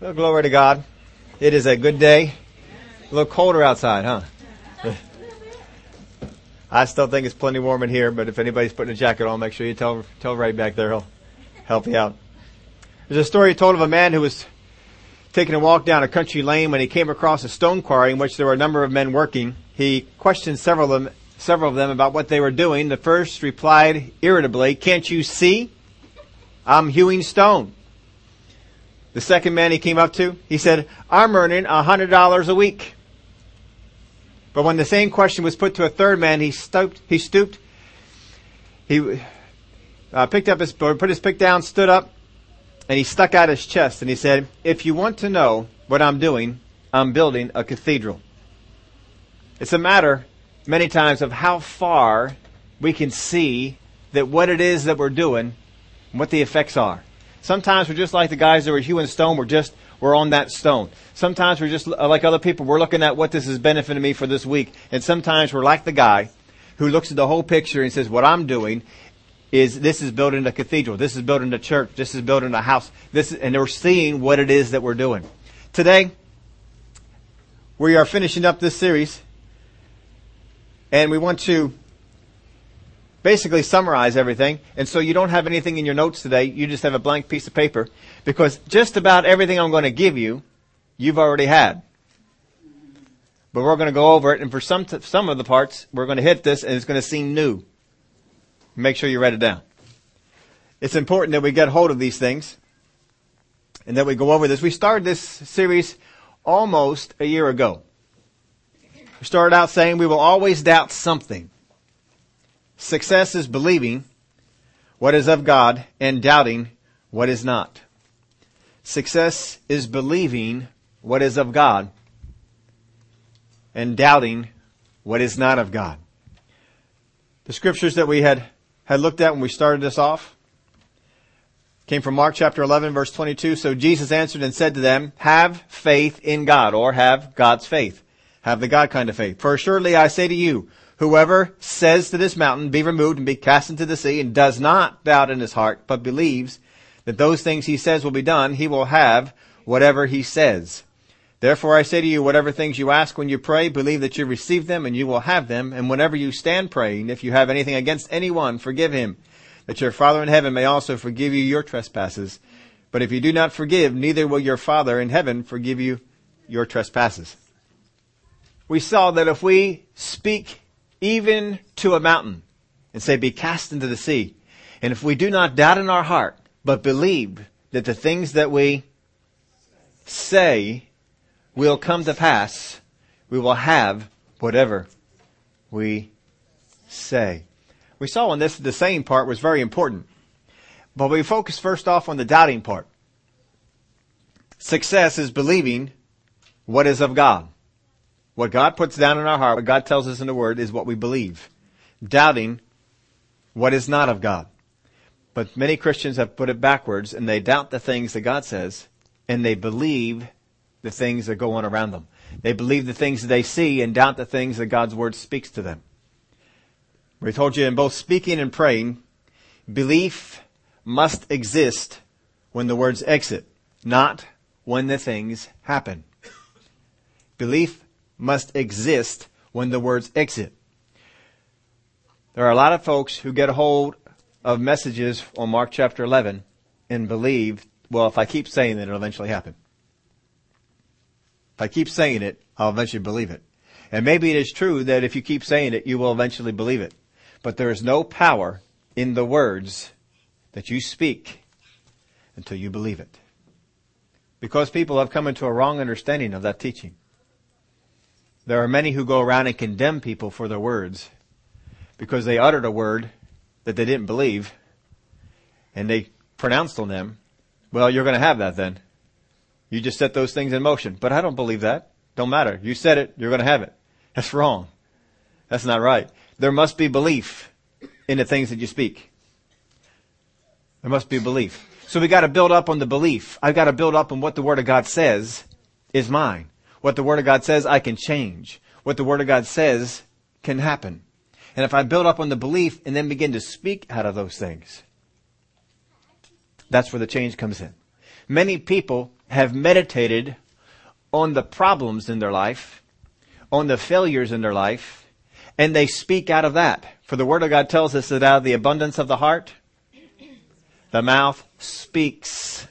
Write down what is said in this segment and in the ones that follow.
Well, glory to God. It is a good day. A little colder outside, huh? I still think it's plenty warm in here, but if anybody's putting a jacket on, make sure you tell, tell Ray back there. He'll help you out. There's a story told of a man who was taking a walk down a country lane when he came across a stone quarry in which there were a number of men working. He questioned several of them, several of them about what they were doing. The first replied irritably, can't you see? I'm hewing stone. The second man he came up to, he said, I'm earning a hundred dollars a week. But when the same question was put to a third man, he stooped, he stooped, he uh, picked up his, put his pick down, stood up, and he stuck out his chest and he said, if you want to know what I'm doing, I'm building a cathedral. It's a matter many times of how far we can see that what it is that we're doing and what the effects are. Sometimes we're just like the guys that were hewing stone. We're just, we're on that stone. Sometimes we're just uh, like other people. We're looking at what this is benefiting me for this week. And sometimes we're like the guy who looks at the whole picture and says, what I'm doing is this is building a cathedral. This is building a church. This is building a house. This, and we're seeing what it is that we're doing. Today, we are finishing up this series and we want to basically summarize everything. And so you don't have anything in your notes today. You just have a blank piece of paper because just about everything I'm going to give you, you've already had. But we're going to go over it and for some, t- some of the parts, we're going to hit this and it's going to seem new. Make sure you write it down. It's important that we get hold of these things and that we go over this. We started this series almost a year ago. We started out saying we will always doubt something. Success is believing what is of God and doubting what is not. Success is believing what is of God and doubting what is not of God. The scriptures that we had, had looked at when we started this off came from Mark chapter 11 verse 22. So Jesus answered and said to them, have faith in God or have God's faith. Have the God kind of faith. For assuredly I say to you, Whoever says to this mountain, be removed and be cast into the sea, and does not doubt in his heart, but believes that those things he says will be done, he will have whatever he says. Therefore I say to you, whatever things you ask when you pray, believe that you receive them and you will have them. And whenever you stand praying, if you have anything against anyone, forgive him, that your Father in heaven may also forgive you your trespasses. But if you do not forgive, neither will your Father in heaven forgive you your trespasses. We saw that if we speak even to a mountain and say, be cast into the sea. And if we do not doubt in our heart, but believe that the things that we say will come to pass, we will have whatever we say. We saw in this the saying part was very important. But we focus first off on the doubting part. Success is believing what is of God. What God puts down in our heart, what God tells us in the Word, is what we believe. Doubting what is not of God. But many Christians have put it backwards and they doubt the things that God says and they believe the things that go on around them. They believe the things that they see and doubt the things that God's Word speaks to them. We told you in both speaking and praying, belief must exist when the words exit, not when the things happen. Belief must exist when the words exit. There are a lot of folks who get a hold of messages on Mark chapter 11 and believe, well, if I keep saying it, it'll eventually happen. If I keep saying it, I'll eventually believe it. And maybe it is true that if you keep saying it, you will eventually believe it. But there is no power in the words that you speak until you believe it. Because people have come into a wrong understanding of that teaching. There are many who go around and condemn people for their words because they uttered a word that they didn't believe and they pronounced on them. Well, you're going to have that then. You just set those things in motion. But I don't believe that. Don't matter. You said it, you're going to have it. That's wrong. That's not right. There must be belief in the things that you speak. There must be belief. So we got to build up on the belief. I've got to build up on what the Word of God says is mine. What the Word of God says, I can change. What the Word of God says can happen. And if I build up on the belief and then begin to speak out of those things, that's where the change comes in. Many people have meditated on the problems in their life, on the failures in their life, and they speak out of that. For the Word of God tells us that out of the abundance of the heart, the mouth speaks.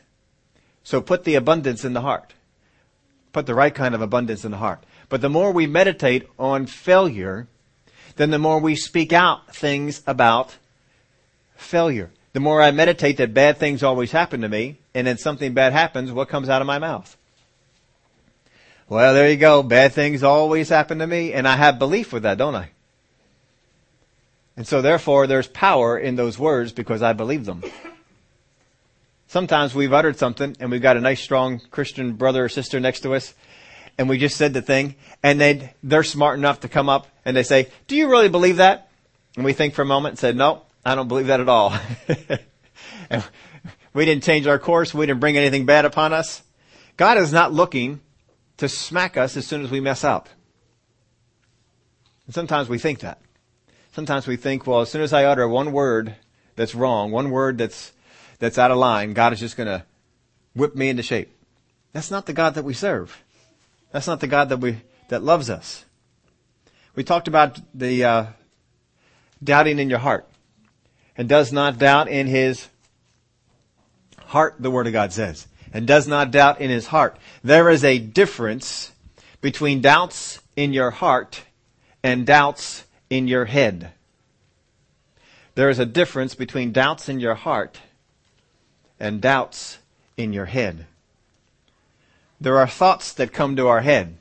So put the abundance in the heart. Put the right kind of abundance in the heart. But the more we meditate on failure, then the more we speak out things about failure. The more I meditate that bad things always happen to me, and then something bad happens, what comes out of my mouth? Well, there you go. Bad things always happen to me, and I have belief with that, don't I? And so therefore there's power in those words because I believe them. Sometimes we've uttered something and we've got a nice strong Christian brother or sister next to us and we just said the thing and they they're smart enough to come up and they say, do you really believe that? And we think for a moment and said, no, I don't believe that at all. and we didn't change our course. We didn't bring anything bad upon us. God is not looking to smack us as soon as we mess up. And sometimes we think that. Sometimes we think, well, as soon as I utter one word that's wrong, one word that's that's out of line, God is just going to whip me into shape. That's not the God that we serve. That's not the God that we that loves us. We talked about the uh, doubting in your heart, and does not doubt in his heart. The Word of God says, and does not doubt in his heart. There is a difference between doubts in your heart and doubts in your head. There is a difference between doubts in your heart and doubts in your head. There are thoughts that come to our head,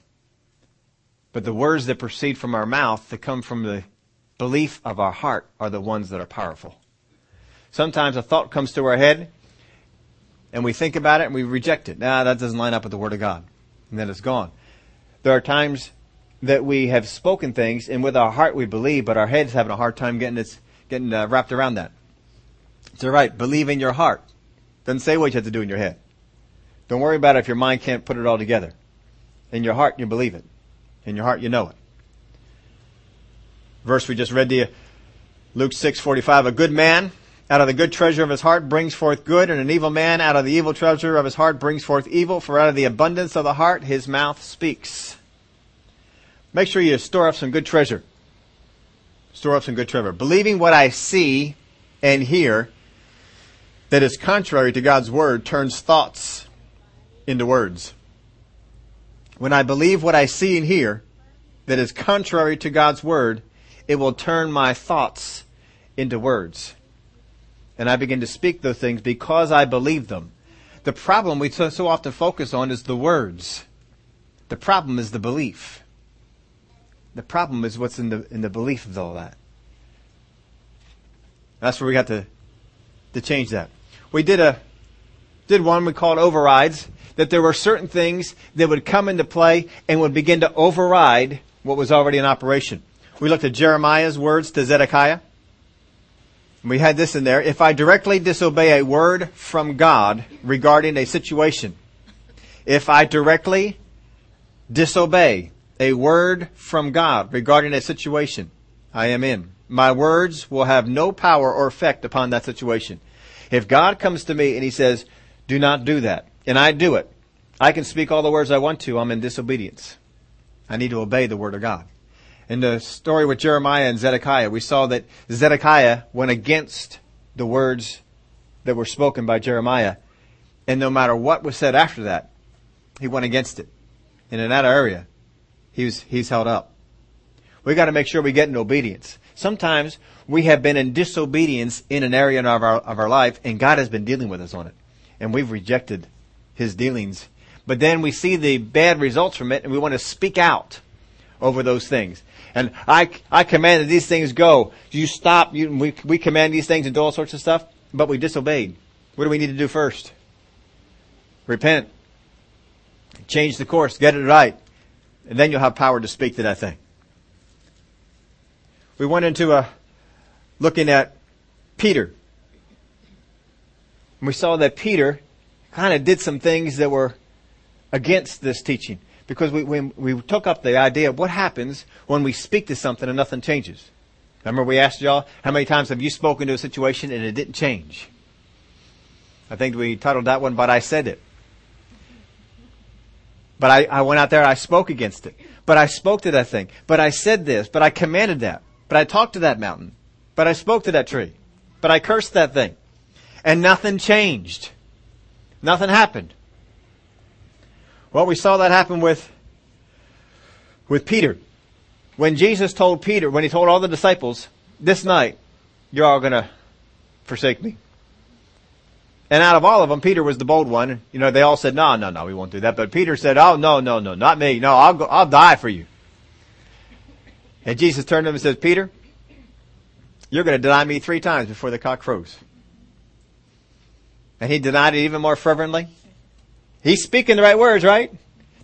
but the words that proceed from our mouth that come from the belief of our heart are the ones that are powerful. Sometimes a thought comes to our head and we think about it and we reject it. Nah, that doesn't line up with the Word of God. And then it's gone. There are times that we have spoken things and with our heart we believe, but our head's having a hard time getting its, getting uh, wrapped around that. It's alright. Believe in your heart. Doesn't say what you have to do in your head. Don't worry about it if your mind can't put it all together. In your heart, you believe it. In your heart, you know it. Verse we just read to you, Luke 6:45. A good man out of the good treasure of his heart brings forth good, and an evil man out of the evil treasure of his heart brings forth evil. For out of the abundance of the heart, his mouth speaks. Make sure you store up some good treasure. Store up some good treasure. Believing what I see and hear that is contrary to God's word turns thoughts into words. When I believe what I see and hear that is contrary to God's word, it will turn my thoughts into words. And I begin to speak those things because I believe them. The problem we so often focus on is the words. The problem is the belief. The problem is what's in the in the belief of all that. That's where we got to to change that we did a did one we called overrides that there were certain things that would come into play and would begin to override what was already in operation. We looked at Jeremiah's words to Zedekiah. We had this in there. If I directly disobey a word from God regarding a situation, if I directly disobey a word from God regarding a situation, I am in. My words will have no power or effect upon that situation. If God comes to me and he says, do not do that, and I do it, I can speak all the words I want to, I'm in disobedience. I need to obey the word of God. In the story with Jeremiah and Zedekiah, we saw that Zedekiah went against the words that were spoken by Jeremiah. And no matter what was said after that, he went against it. And in that area, he was, he's held up. We gotta make sure we get in obedience. Sometimes we have been in disobedience in an area of our, of our life and God has been dealing with us on it. And we've rejected His dealings. But then we see the bad results from it and we want to speak out over those things. And I, I command that these things go. You stop, you, we, we command these things and do all sorts of stuff, but we disobeyed. What do we need to do first? Repent. Change the course. Get it right. And then you'll have power to speak to that thing. We went into a looking at Peter. And we saw that Peter kind of did some things that were against this teaching because we, we, we took up the idea of what happens when we speak to something and nothing changes. Remember we asked y'all, how many times have you spoken to a situation and it didn't change? I think we titled that one, but I said it. But I, I went out there, I spoke against it. But I spoke to that thing. But I said this. But I commanded that. But I talked to that mountain. But I spoke to that tree. But I cursed that thing. And nothing changed. Nothing happened. Well, we saw that happen with, with Peter. When Jesus told Peter, when he told all the disciples, this night, you're all gonna forsake me. And out of all of them, Peter was the bold one. You know, they all said, no, no, no, we won't do that. But Peter said, oh, no, no, no, not me. No, I'll go, I'll die for you. And Jesus turned to him and says, Peter, you're going to deny me three times before the cock crows. And he denied it even more fervently. He's speaking the right words, right?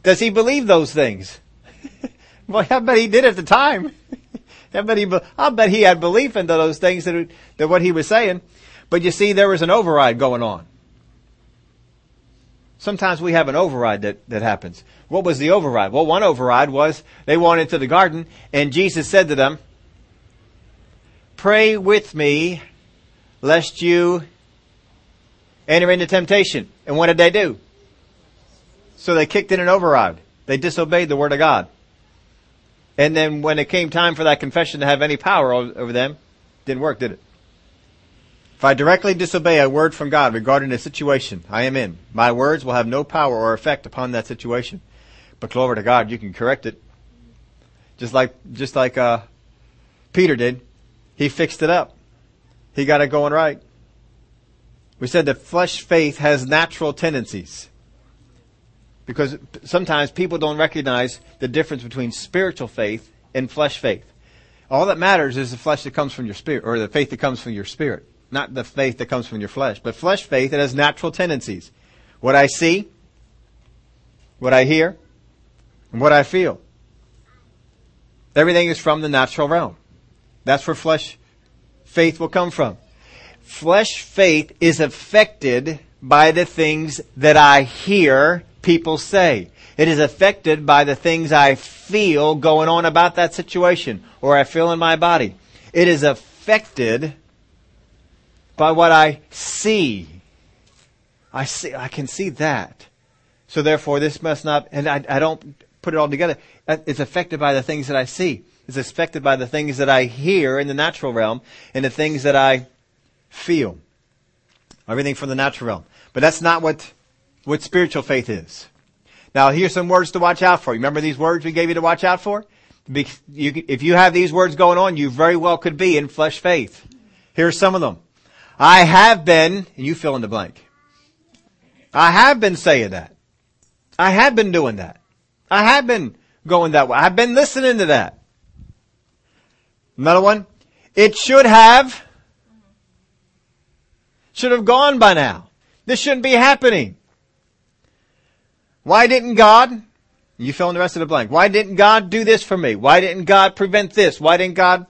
Does he believe those things? well, I bet he did at the time. I bet he, I bet he had belief into those things that, that what he was saying. But you see, there was an override going on. Sometimes we have an override that, that happens. What was the override? Well, one override was they went into the garden and Jesus said to them, pray with me lest you enter into temptation. And what did they do? So they kicked in an override. They disobeyed the word of God. And then when it came time for that confession to have any power over them, didn't work, did it? If I directly disobey a word from God regarding a situation I am in, my words will have no power or effect upon that situation. But glory to God, you can correct it. Just like, just like, uh, Peter did. He fixed it up. He got it going right. We said that flesh faith has natural tendencies. Because sometimes people don't recognize the difference between spiritual faith and flesh faith. All that matters is the flesh that comes from your spirit, or the faith that comes from your spirit not the faith that comes from your flesh, but flesh faith that has natural tendencies. What I see, what I hear, and what I feel. Everything is from the natural realm. That's where flesh faith will come from. Flesh faith is affected by the things that I hear people say. It is affected by the things I feel going on about that situation or I feel in my body. It is affected by what I see. I see, I can see that. So therefore this must not, and I, I don't put it all together. Uh, it's affected by the things that I see. It's affected by the things that I hear in the natural realm and the things that I feel. Everything from the natural realm. But that's not what, what spiritual faith is. Now here's some words to watch out for. Remember these words we gave you to watch out for? If you have these words going on, you very well could be in flesh faith. Here's some of them. I have been, and you fill in the blank. I have been saying that. I have been doing that. I have been going that way. I've been listening to that. Another one. It should have, should have gone by now. This shouldn't be happening. Why didn't God, you fill in the rest of the blank. Why didn't God do this for me? Why didn't God prevent this? Why didn't God,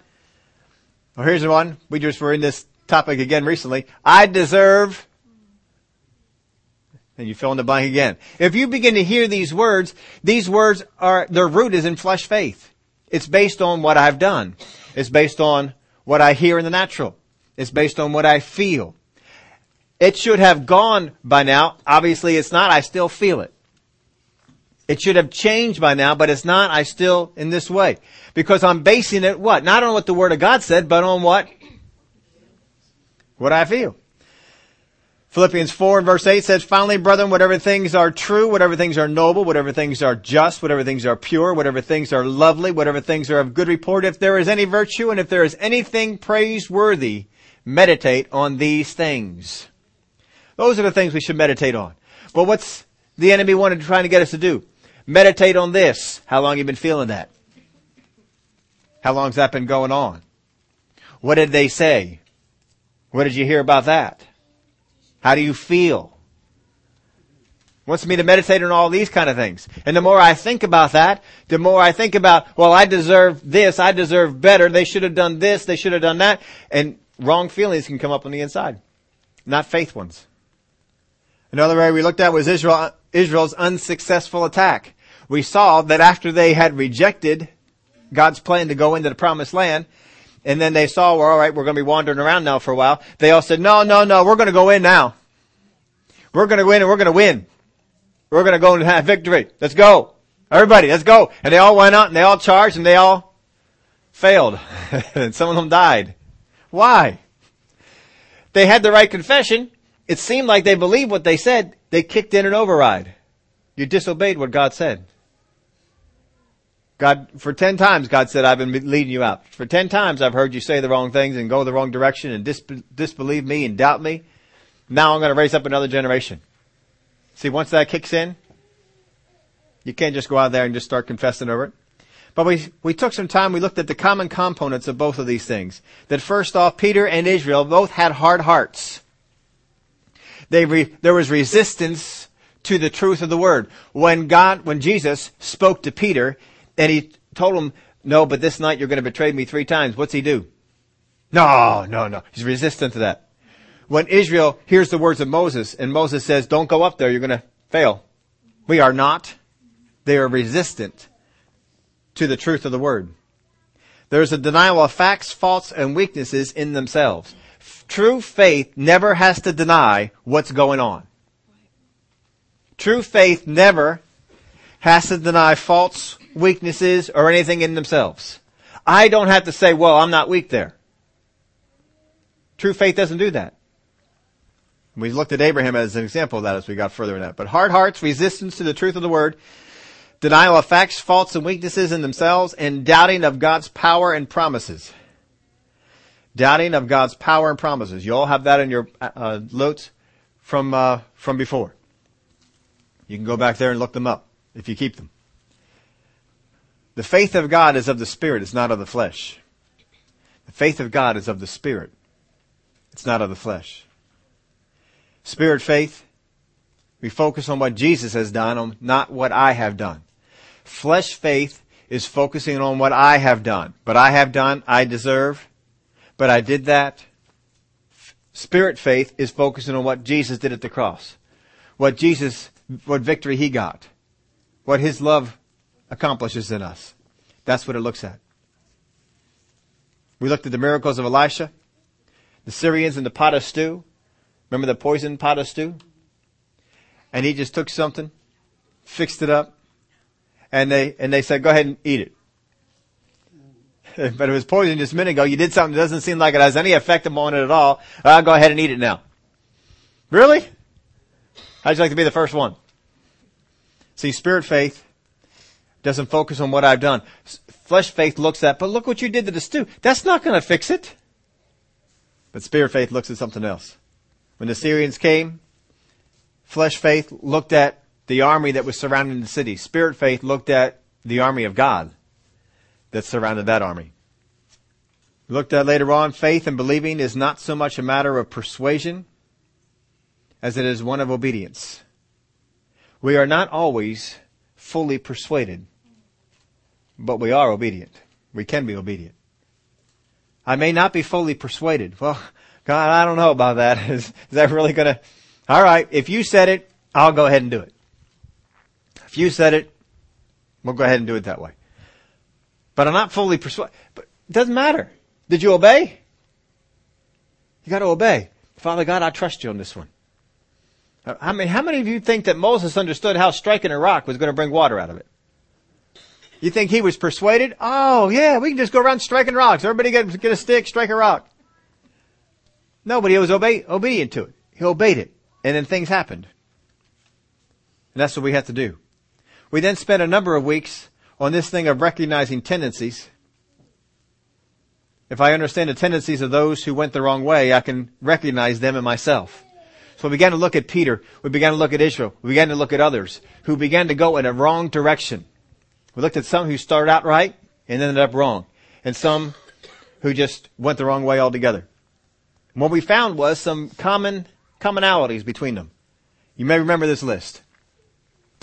oh here's the one. We just were in this topic again recently. I deserve, and you fill in the blank again. If you begin to hear these words, these words are, their root is in flesh faith. It's based on what I've done. It's based on what I hear in the natural. It's based on what I feel. It should have gone by now. Obviously it's not. I still feel it. It should have changed by now, but it's not. I still in this way. Because I'm basing it what? Not on what the Word of God said, but on what what I feel. Philippians 4 and verse 8 says, Finally, brethren, whatever things are true, whatever things are noble, whatever things are just, whatever things are pure, whatever things are lovely, whatever things are of good report, if there is any virtue and if there is anything praiseworthy, meditate on these things. Those are the things we should meditate on. But what's the enemy wanted to trying to get us to do? Meditate on this. How long you been feeling that? How long's that been going on? What did they say? What did you hear about that? How do you feel? Wants me to meditate on all these kind of things. And the more I think about that, the more I think about, well, I deserve this, I deserve better, they should have done this, they should have done that, and wrong feelings can come up on the inside. Not faith ones. Another area we looked at was Israel, Israel's unsuccessful attack. We saw that after they had rejected God's plan to go into the promised land, and then they saw, well, all right, we're going to be wandering around now for a while. They all said, no, no, no, we're going to go in now. We're going to win and we're going to win. We're going to go and have victory. Let's go. Everybody, let's go. And they all went out and they all charged and they all failed. and some of them died. Why? They had the right confession. It seemed like they believed what they said. They kicked in an override. You disobeyed what God said. God, for ten times God said, I've been leading you out. For ten times I've heard you say the wrong things and go the wrong direction and dis- disbelieve me and doubt me. Now I'm going to raise up another generation. See, once that kicks in, you can't just go out there and just start confessing over it. But we, we took some time, we looked at the common components of both of these things. That first off, Peter and Israel both had hard hearts. They re, there was resistance to the truth of the word. When God, when Jesus spoke to Peter, and he told him, no, but this night you're going to betray me three times. What's he do? No, no, no. He's resistant to that. When Israel hears the words of Moses and Moses says, don't go up there, you're going to fail. We are not. They are resistant to the truth of the word. There's a denial of facts, faults, and weaknesses in themselves. True faith never has to deny what's going on. True faith never has to deny faults, weaknesses, or anything in themselves. I don't have to say, well, I'm not weak there. True faith doesn't do that. We looked at Abraham as an example of that as we got further in that. But hard hearts, resistance to the truth of the word, denial of facts, faults, and weaknesses in themselves, and doubting of God's power and promises. Doubting of God's power and promises. You all have that in your uh, notes from uh, from before. You can go back there and look them up if you keep them. The faith of God is of the Spirit, it's not of the flesh. The faith of God is of the Spirit. It's not of the flesh. Spirit faith, we focus on what Jesus has done, not what I have done. Flesh faith is focusing on what I have done. But I have done, I deserve, but I did that. Spirit faith is focusing on what Jesus did at the cross. What Jesus, what victory he got. What his love accomplishes in us. That's what it looks at. We looked at the miracles of Elisha, the Syrians in the pot of stew. Remember the poison pot of stew? And he just took something, fixed it up, and they and they said, "Go ahead and eat it." but it was poison just a minute ago. You did something that doesn't seem like it has any effect on it at all. I'll go ahead and eat it now. Really? How'd you like to be the first one? See, spirit faith doesn't focus on what I've done. Flesh faith looks at, but look what you did to the stew. That's not going to fix it. But spirit faith looks at something else. When the Syrians came, flesh faith looked at the army that was surrounding the city. Spirit faith looked at the army of God that surrounded that army. Looked at later on, faith and believing is not so much a matter of persuasion as it is one of obedience. We are not always fully persuaded but we are obedient. We can be obedient. I may not be fully persuaded. Well, God, I don't know about that. Is, is that really gonna, alright, if you said it, I'll go ahead and do it. If you said it, we'll go ahead and do it that way. But I'm not fully persuaded. But it doesn't matter. Did you obey? You gotta obey. Father God, I trust you on this one. I mean, how many of you think that Moses understood how striking a rock was going to bring water out of it? You think he was persuaded? Oh yeah, we can just go around striking rocks. Everybody get, get a stick, strike a rock. No, but he was obey, obedient to it. He obeyed it. And then things happened. And that's what we have to do. We then spent a number of weeks on this thing of recognizing tendencies. If I understand the tendencies of those who went the wrong way, I can recognize them in myself. So we began to look at Peter. We began to look at Israel. We began to look at others who began to go in a wrong direction. We looked at some who started out right and ended up wrong, and some who just went the wrong way altogether. And what we found was some common commonalities between them. You may remember this list.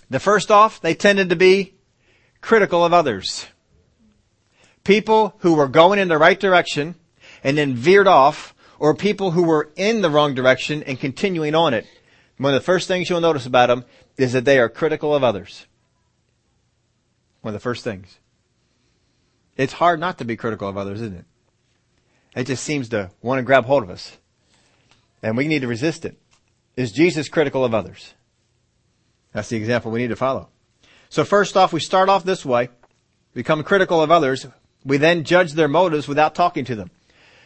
The first off, they tended to be critical of others. People who were going in the right direction and then veered off, or people who were in the wrong direction and continuing on it. One of the first things you'll notice about them is that they are critical of others. One of the first things. It's hard not to be critical of others, isn't it? It just seems to want to grab hold of us. And we need to resist it. Is Jesus critical of others? That's the example we need to follow. So first off, we start off this way, become critical of others. We then judge their motives without talking to them.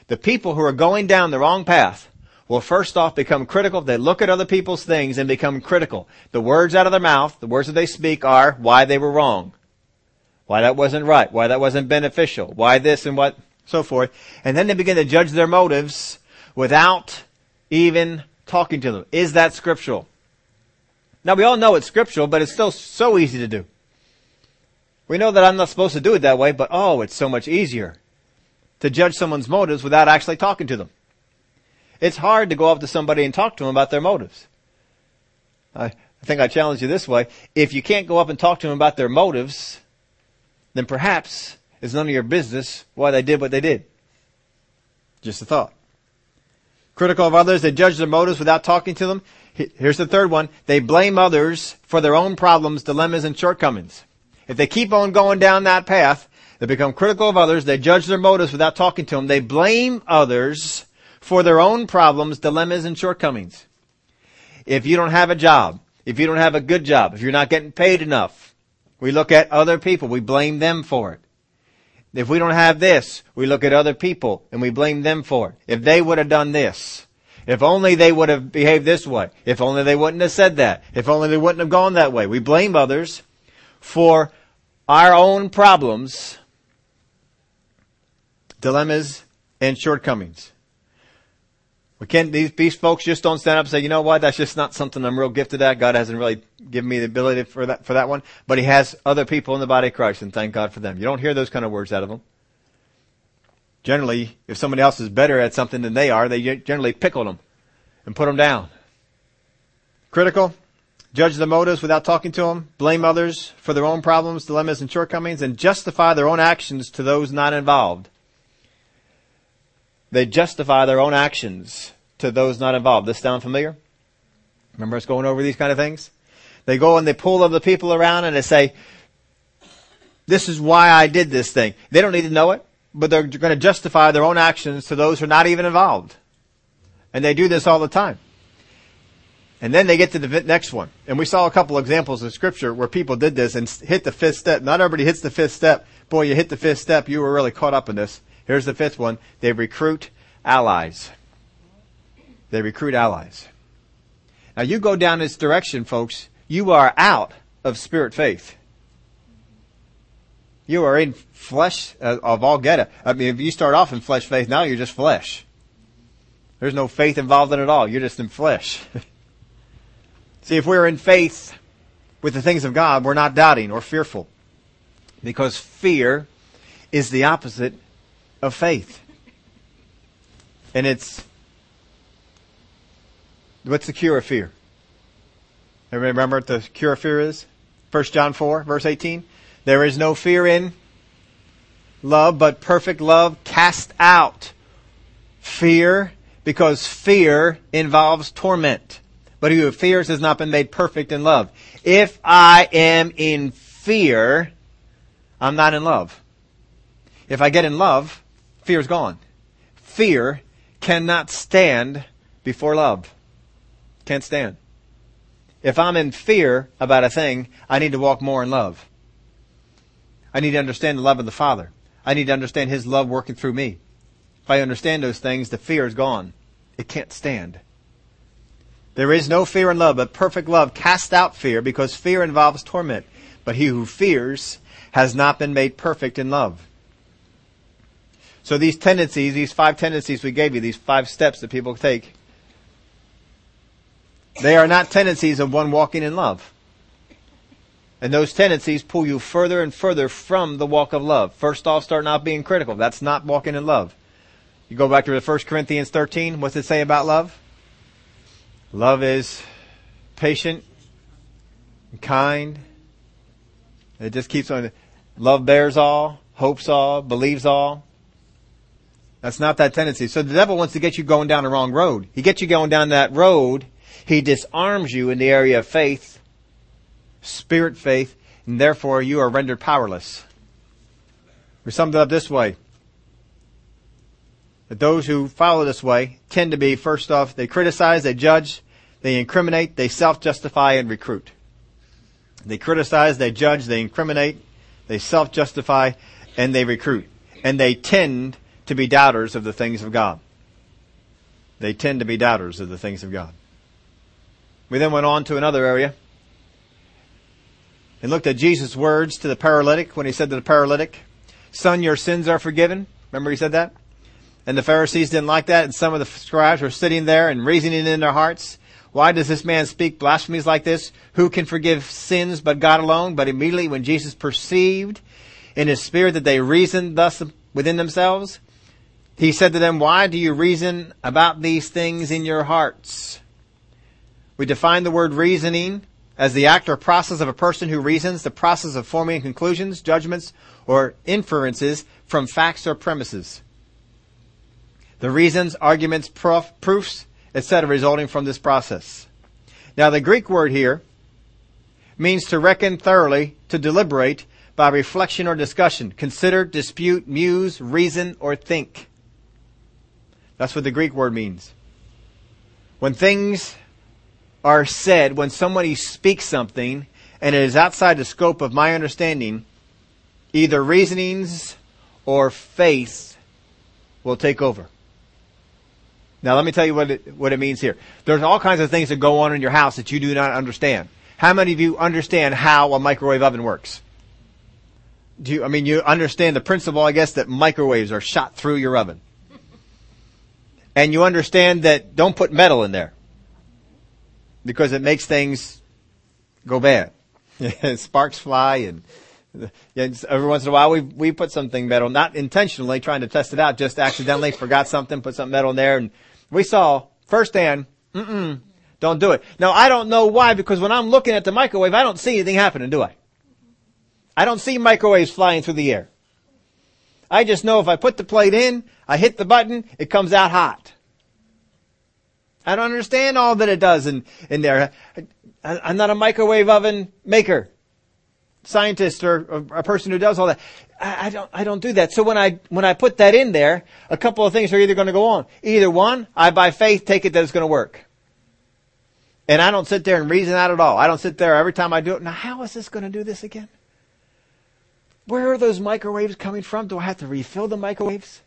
The people who are going down the wrong path will first off become critical. They look at other people's things and become critical. The words out of their mouth, the words that they speak are why they were wrong. Why that wasn't right. Why that wasn't beneficial. Why this and what, so forth. And then they begin to judge their motives without even talking to them. Is that scriptural? Now we all know it's scriptural, but it's still so easy to do. We know that I'm not supposed to do it that way, but oh, it's so much easier to judge someone's motives without actually talking to them. It's hard to go up to somebody and talk to them about their motives. I, think I challenge you this way. If you can't go up and talk to them about their motives, then perhaps it's none of your business why they did what they did. Just a thought. Critical of others, they judge their motives without talking to them. Here's the third one. They blame others for their own problems, dilemmas, and shortcomings. If they keep on going down that path, they become critical of others, they judge their motives without talking to them, they blame others for their own problems, dilemmas, and shortcomings. If you don't have a job, if you don't have a good job, if you're not getting paid enough, we look at other people, we blame them for it. If we don't have this, we look at other people and we blame them for it. If they would have done this, if only they would have behaved this way, if only they wouldn't have said that, if only they wouldn't have gone that way. We blame others for our own problems, dilemmas, and shortcomings. We can't, these, these folks just don't stand up and say, you know what, that's just not something I'm real gifted at. God hasn't really given me the ability for that, for that one. But He has other people in the body of Christ and thank God for them. You don't hear those kind of words out of them. Generally, if somebody else is better at something than they are, they generally pickle them and put them down. Critical, judge the motives without talking to them, blame others for their own problems, dilemmas, and shortcomings, and justify their own actions to those not involved. They justify their own actions to those not involved. This sound familiar? Remember us going over these kind of things? They go and they pull other people around and they say, this is why I did this thing. They don't need to know it, but they're going to justify their own actions to those who are not even involved. And they do this all the time. And then they get to the next one. And we saw a couple examples in scripture where people did this and hit the fifth step. Not everybody hits the fifth step. Boy, you hit the fifth step, you were really caught up in this. Here's the fifth one. They recruit allies. They recruit allies. Now you go down this direction, folks, you are out of spirit faith. You are in flesh uh, of all get. I mean, if you start off in flesh faith, now you're just flesh. There's no faith involved in it at all. You're just in flesh. See, if we're in faith with the things of God, we're not doubting or fearful. Because fear is the opposite of faith. And it's, what's the cure of fear? Everybody remember what the cure of fear is? 1 John 4, verse 18. There is no fear in love, but perfect love cast out fear, because fear involves torment. But who fears has not been made perfect in love. If I am in fear, I'm not in love. If I get in love, fear's gone. Fear cannot stand before love. Can't stand. If I'm in fear about a thing, I need to walk more in love. I need to understand the love of the Father. I need to understand His love working through me. If I understand those things, the fear is gone. It can't stand. There is no fear in love, but perfect love casts out fear because fear involves torment. But he who fears has not been made perfect in love. So these tendencies, these five tendencies we gave you, these five steps that people take, they are not tendencies of one walking in love. And those tendencies pull you further and further from the walk of love. First off, start not being critical. That's not walking in love. You go back to 1 Corinthians 13. What's it say about love? Love is patient, kind. It just keeps on. Love bears all, hopes all, believes all. That's not that tendency. So the devil wants to get you going down the wrong road. He gets you going down that road. He disarms you in the area of faith, spirit faith, and therefore you are rendered powerless. We summed it up this way. That those who follow this way tend to be, first off, they criticize, they judge, they incriminate, they self-justify, and recruit. They criticize, they judge, they incriminate, they self-justify, and they recruit. And they tend to be doubters of the things of God. They tend to be doubters of the things of God. We then went on to another area and looked at Jesus' words to the paralytic when he said to the paralytic, Son, your sins are forgiven. Remember he said that? And the Pharisees didn't like that, and some of the scribes were sitting there and reasoning in their hearts. Why does this man speak blasphemies like this? Who can forgive sins but God alone? But immediately when Jesus perceived in his spirit that they reasoned thus within themselves, he said to them, Why do you reason about these things in your hearts? We define the word reasoning as the act or process of a person who reasons, the process of forming conclusions, judgments, or inferences from facts or premises. The reasons, arguments, proofs, etc. resulting from this process. Now the Greek word here means to reckon thoroughly, to deliberate by reflection or discussion, consider, dispute, muse, reason, or think. That's what the Greek word means. When things are said, when somebody speaks something and it is outside the scope of my understanding, either reasonings or faith will take over. Now let me tell you what it, what it means here. There's all kinds of things that go on in your house that you do not understand. How many of you understand how a microwave oven works? Do you, I mean, you understand the principle, I guess, that microwaves are shot through your oven. And you understand that don't put metal in there. Because it makes things go bad. Sparks fly and every once in a while we we put something metal, not intentionally trying to test it out, just accidentally forgot something, put something metal in there, and we saw firsthand, mm don't do it. Now I don't know why, because when I'm looking at the microwave, I don't see anything happening, do I? I don't see microwaves flying through the air. I just know if I put the plate in, I hit the button, it comes out hot. I don't understand all that it does in, in there. I, I'm not a microwave oven maker scientist or, a person who does all that. I, I, don't, I don't do that. So when I, when I put that in there, a couple of things are either going to go on. Either one, I by faith take it that it's going to work. And I don't sit there and reason out at all. I don't sit there every time I do it. Now how is this going to do this again? Where are those microwaves coming from? Do I have to refill the microwaves?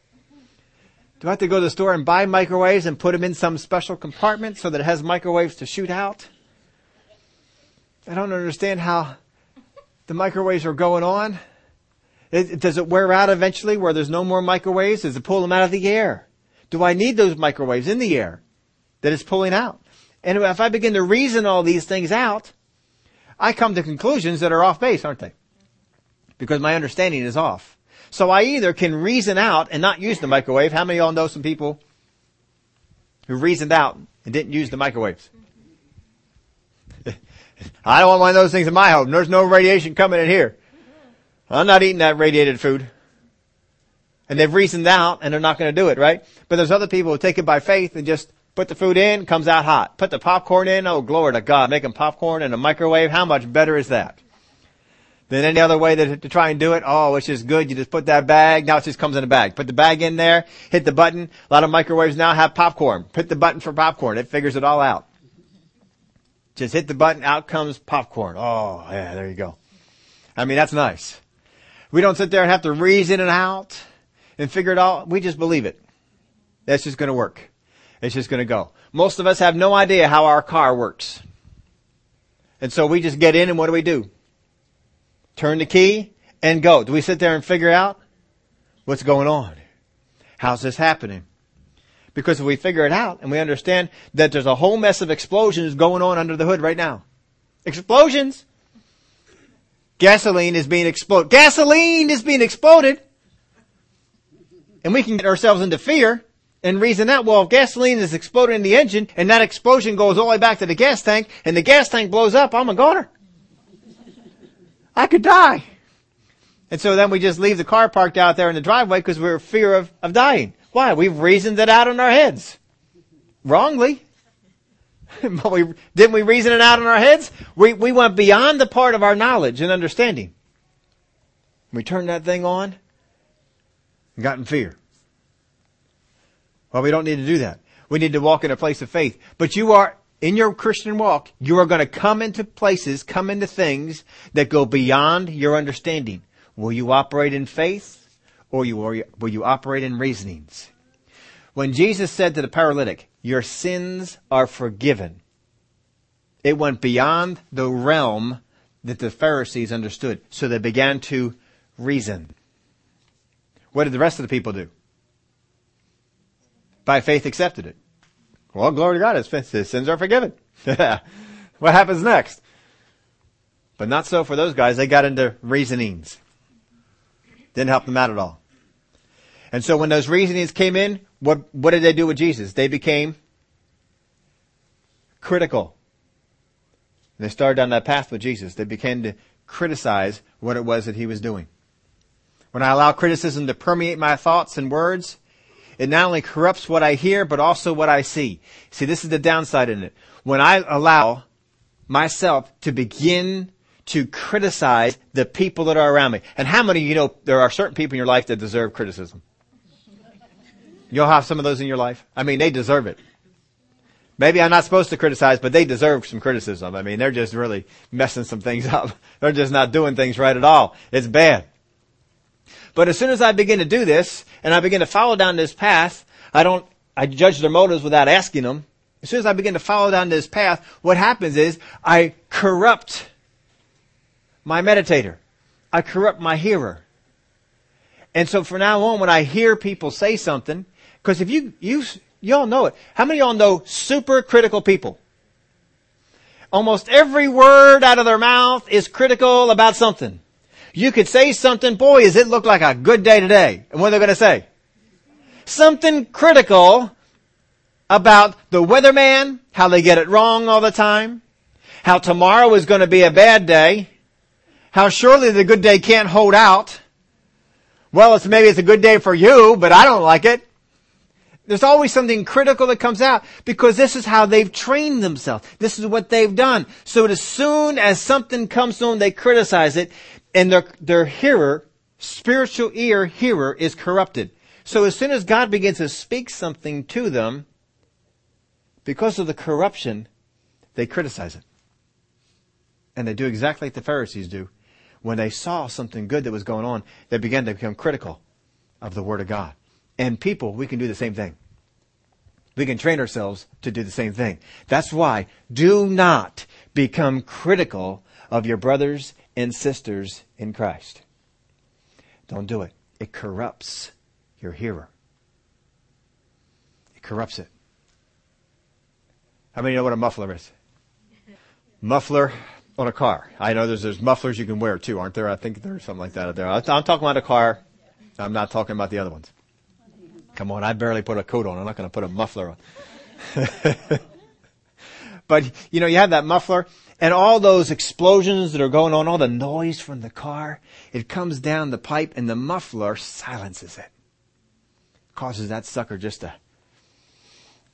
Do I have to go to the store and buy microwaves and put them in some special compartment so that it has microwaves to shoot out? I don't understand how the microwaves are going on? It, does it wear out eventually where there's no more microwaves? Does it pull them out of the air? Do I need those microwaves in the air that it's pulling out? And if I begin to reason all these things out, I come to conclusions that are off base, aren't they? Because my understanding is off. So I either can reason out and not use the microwave. How many of y'all know some people who reasoned out and didn't use the microwaves? I don't want one of those things in my home. There's no radiation coming in here. I'm not eating that radiated food. And they've reasoned out and they're not going to do it, right? But there's other people who take it by faith and just put the food in, comes out hot. Put the popcorn in, oh glory to God, making popcorn in a microwave, how much better is that? Than any other way to, to try and do it, oh, it's just good, you just put that bag, now it just comes in a bag. Put the bag in there, hit the button, a lot of microwaves now have popcorn. Hit the button for popcorn, it figures it all out. Just hit the button, out comes popcorn. Oh, yeah, there you go. I mean, that's nice. We don't sit there and have to reason it out and figure it out. We just believe it. That's just going to work. It's just going to go. Most of us have no idea how our car works. And so we just get in and what do we do? Turn the key and go. Do we sit there and figure out what's going on? How's this happening? Because if we figure it out and we understand that there's a whole mess of explosions going on under the hood right now. Explosions! Gasoline is being exploded. Gasoline is being exploded! And we can get ourselves into fear and reason that, well, if gasoline is exploding in the engine and that explosion goes all the way back to the gas tank and the gas tank blows up, I'm a goner. I could die. And so then we just leave the car parked out there in the driveway because we're fear of, of dying. Why? We've reasoned it out in our heads. Wrongly. but we, didn't we reason it out in our heads? We, we went beyond the part of our knowledge and understanding. We turned that thing on and got in fear. Well, we don't need to do that. We need to walk in a place of faith. But you are in your Christian walk, you are going to come into places, come into things that go beyond your understanding. Will you operate in faith or you, will you operate in reasonings? When Jesus said to the paralytic, your sins are forgiven, it went beyond the realm that the Pharisees understood. So they began to reason. What did the rest of the people do? By faith accepted it. Well, glory to God, his, his sins are forgiven. what happens next? But not so for those guys. They got into reasonings. Didn't help them out at all. And so when those reasonings came in, what, what did they do with Jesus? They became critical. They started down that path with Jesus. They began to criticize what it was that he was doing. When I allow criticism to permeate my thoughts and words, it not only corrupts what I hear, but also what I see. See, this is the downside in it. When I allow myself to begin to criticize the people that are around me. And how many you know there are certain people in your life that deserve criticism? You'll have some of those in your life. I mean, they deserve it. Maybe I'm not supposed to criticize, but they deserve some criticism. I mean, they're just really messing some things up. They're just not doing things right at all. It's bad. But as soon as I begin to do this, and I begin to follow down this path, I don't, I judge their motives without asking them. As soon as I begin to follow down this path, what happens is I corrupt my meditator. I corrupt my hearer. And so from now on, when I hear people say something, because if you, you, y'all know it. How many of y'all know super critical people? Almost every word out of their mouth is critical about something. You could say something, boy, does it look like a good day today. And what are they going to say? Something critical about the weatherman, how they get it wrong all the time, how tomorrow is going to be a bad day, how surely the good day can't hold out. Well, it's maybe it's a good day for you, but I don't like it. There's always something critical that comes out because this is how they've trained themselves. This is what they've done. So as soon as something comes to them, they criticize it and their, their hearer, spiritual ear hearer is corrupted. So as soon as God begins to speak something to them, because of the corruption, they criticize it. And they do exactly like the Pharisees do. When they saw something good that was going on, they began to become critical of the Word of God. And people, we can do the same thing. We can train ourselves to do the same thing. That's why do not become critical of your brothers and sisters in Christ. Don't do it. It corrupts your hearer. It corrupts it. How many know what a muffler is? Muffler on a car. I know there's, there's mufflers you can wear too, aren't there? I think there's something like that out there. I'm talking about a car. I'm not talking about the other ones. Come on, I barely put a coat on. I'm not going to put a muffler on. but, you know, you have that muffler and all those explosions that are going on, all the noise from the car, it comes down the pipe and the muffler silences it. Causes that sucker just to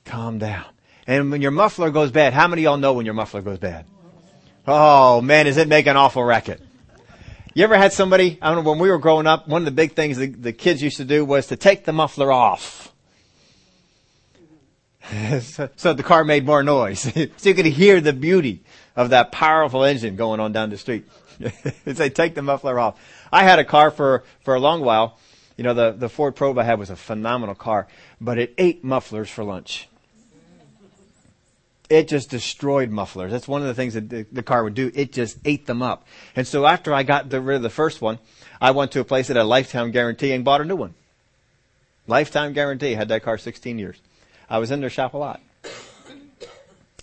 calm down. And when your muffler goes bad, how many of y'all know when your muffler goes bad? Oh man, is it making an awful racket? You ever had somebody, I don't know, when we were growing up, one of the big things the, the kids used to do was to take the muffler off. so, so, the car made more noise. so you could hear the beauty of that powerful engine going on down the street. they'd take the muffler off. I had a car for, for a long while. You know, the, the Ford Probe I had was a phenomenal car, but it ate mufflers for lunch it just destroyed mufflers. That's one of the things that the, the, car would do. It just ate them up. And so after I got rid of the first one, I went to a place that had a lifetime guarantee and bought a new one. Lifetime guarantee. Had that car 16 years. I was in their shop a lot.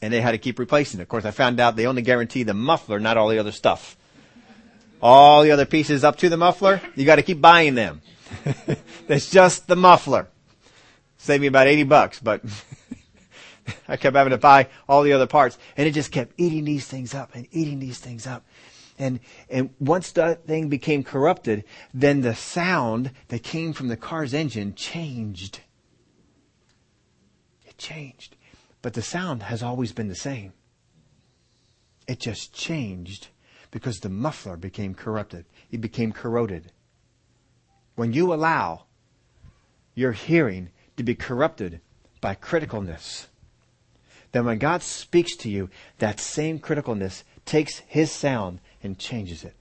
And they had to keep replacing it. Of course, I found out they only guarantee the muffler, not all the other stuff. All the other pieces up to the muffler, you got to keep buying them. That's just the muffler. Saved me about 80 bucks, but I kept having to buy all the other parts. And it just kept eating these things up and eating these things up. And, and once that thing became corrupted, then the sound that came from the car's engine changed. It changed. But the sound has always been the same. It just changed because the muffler became corrupted. It became corroded. When you allow your hearing to be corrupted by criticalness, then when God speaks to you, that same criticalness takes His sound and changes it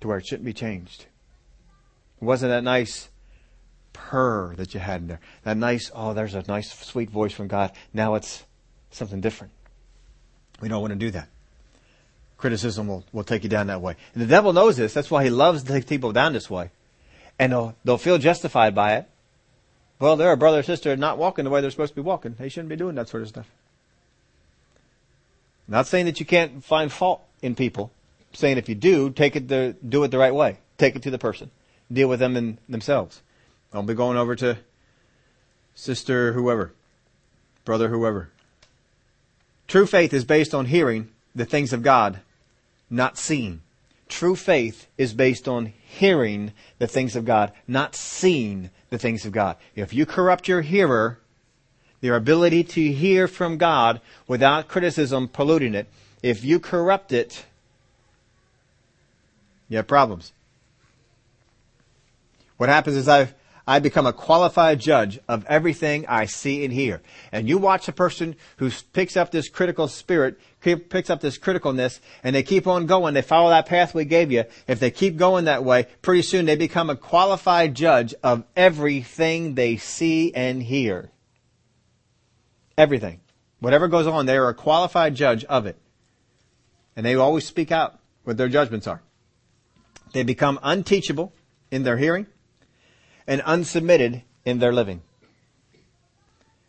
to where it shouldn't be changed. It wasn't that nice purr that you had in there. That nice, oh, there's a nice, sweet voice from God. Now it's something different. We don't want to do that. Criticism will, will take you down that way. And the devil knows this. That's why he loves to take people down this way. And they'll, they'll feel justified by it. Well, they're a brother or sister not walking the way they're supposed to be walking. They shouldn't be doing that sort of stuff. Not saying that you can't find fault in people. I'm saying if you do, take it the, do it the right way. Take it to the person. Deal with them in themselves. Don't be going over to sister whoever, brother whoever. True faith is based on hearing the things of God, not seeing. True faith is based on hearing the things of God, not seeing the things of God. If you corrupt your hearer, their ability to hear from God without criticism polluting it, if you corrupt it, you have problems. What happens is I've I become a qualified judge of everything I see and hear. And you watch a person who picks up this critical spirit, picks up this criticalness, and they keep on going. They follow that path we gave you. If they keep going that way, pretty soon they become a qualified judge of everything they see and hear. Everything. Whatever goes on, they are a qualified judge of it. And they always speak out what their judgments are. They become unteachable in their hearing and unsubmitted in their living,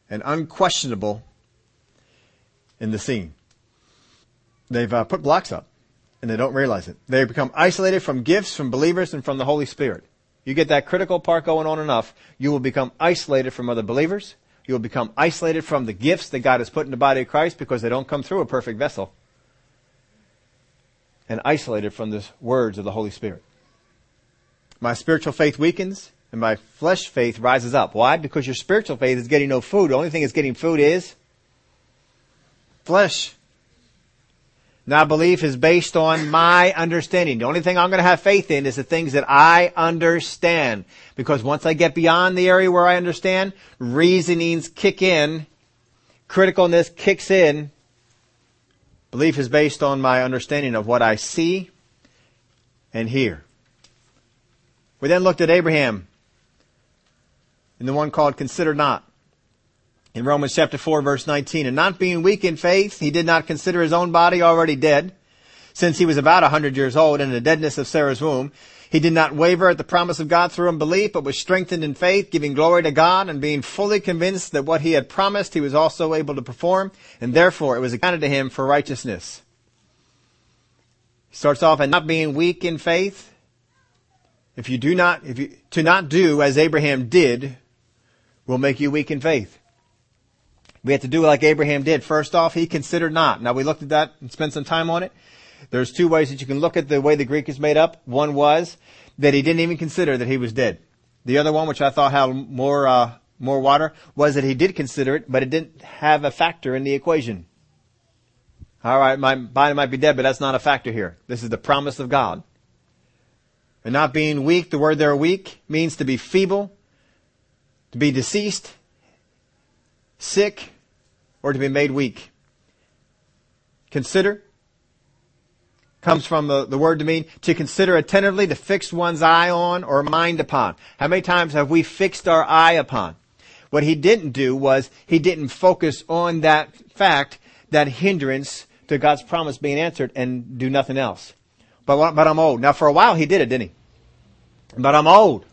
and unquestionable in the scene. They've uh, put blocks up, and they don't realize it. They become isolated from gifts, from believers, and from the Holy Spirit. You get that critical part going on enough, you will become isolated from other believers. You will become isolated from the gifts that God has put in the body of Christ because they don't come through a perfect vessel. And isolated from the words of the Holy Spirit. My spiritual faith weakens and my flesh faith rises up. Why? Because your spiritual faith is getting no food. The only thing that's getting food is flesh. Now belief is based on my understanding. The only thing I'm going to have faith in is the things that I understand. Because once I get beyond the area where I understand, reasonings kick in, criticalness kicks in. Belief is based on my understanding of what I see and hear. We then looked at Abraham in the one called Consider Not. In Romans chapter 4 verse 19, and not being weak in faith, he did not consider his own body already dead, since he was about a hundred years old in the deadness of Sarah's womb. He did not waver at the promise of God through unbelief, but was strengthened in faith, giving glory to God, and being fully convinced that what he had promised he was also able to perform, and therefore it was accounted to him for righteousness. He starts off and not being weak in faith. If you do not, if you, to not do as Abraham did, will make you weak in faith. We have to do like Abraham did. First off, he considered not. Now we looked at that and spent some time on it. There's two ways that you can look at the way the Greek is made up. One was that he didn't even consider that he was dead. The other one, which I thought had more uh, more water, was that he did consider it, but it didn't have a factor in the equation. All right, my body might be dead, but that's not a factor here. This is the promise of God. And not being weak, the word there weak means to be feeble, to be deceased, sick, or to be made weak. Consider comes from the, the word to mean to consider attentively, to fix one's eye on or mind upon. How many times have we fixed our eye upon? What he didn't do was he didn't focus on that fact, that hindrance to God's promise being answered and do nothing else. But, but I'm old. Now for a while he did it, didn't he? But I'm old.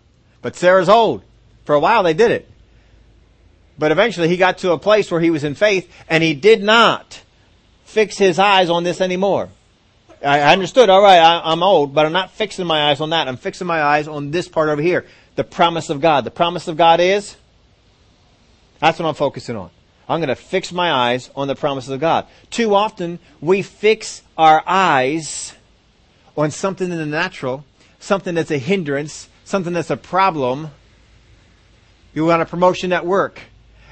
But Sarah's old. For a while they did it. But eventually he got to a place where he was in faith and he did not fix his eyes on this anymore. I understood, alright, I'm old, but I'm not fixing my eyes on that. I'm fixing my eyes on this part over here. The promise of God. The promise of God is? That's what I'm focusing on. I'm going to fix my eyes on the promises of God. Too often we fix our eyes on something in the natural, something that's a hindrance, something that's a problem, you want a promotion at work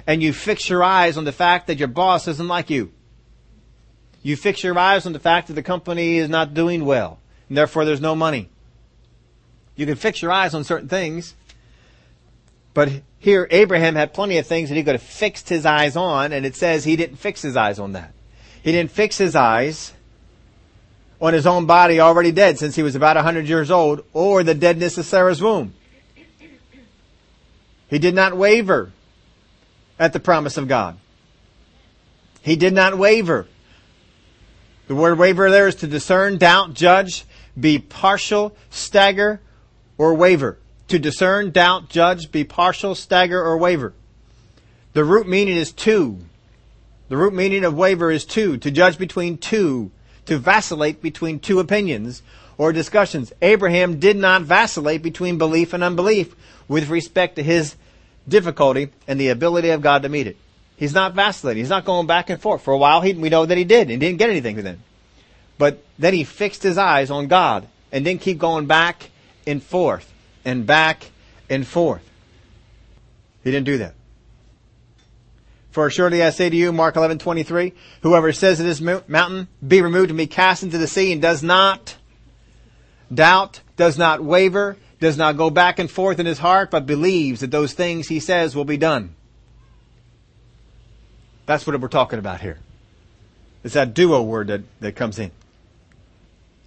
and you fix your eyes on the fact that your boss doesn't like you. You fix your eyes on the fact that the company is not doing well and therefore there's no money. You can fix your eyes on certain things, But here, Abraham had plenty of things that he could have fixed his eyes on, and it says he didn't fix his eyes on that. He didn't fix his eyes on his own body already dead since he was about 100 years old, or the deadness of Sarah's womb. He did not waver at the promise of God. He did not waver. The word waver there is to discern, doubt, judge, be partial, stagger, or waver. To discern, doubt, judge, be partial, stagger, or waver. The root meaning is two. The root meaning of waver is two, to judge between two, to vacillate between two opinions or discussions. Abraham did not vacillate between belief and unbelief with respect to his difficulty and the ability of God to meet it. He's not vacillating. He's not going back and forth. For a while, he, we know that he did. He didn't get anything then. But then he fixed his eyes on God and didn't keep going back and forth and back and forth. He didn't do that. For surely I say to you, Mark 11, 23, whoever says to this mountain, be removed and be cast into the sea and does not doubt, does not waver, does not go back and forth in his heart, but believes that those things he says will be done. That's what we're talking about here. It's that duo word that, that comes in.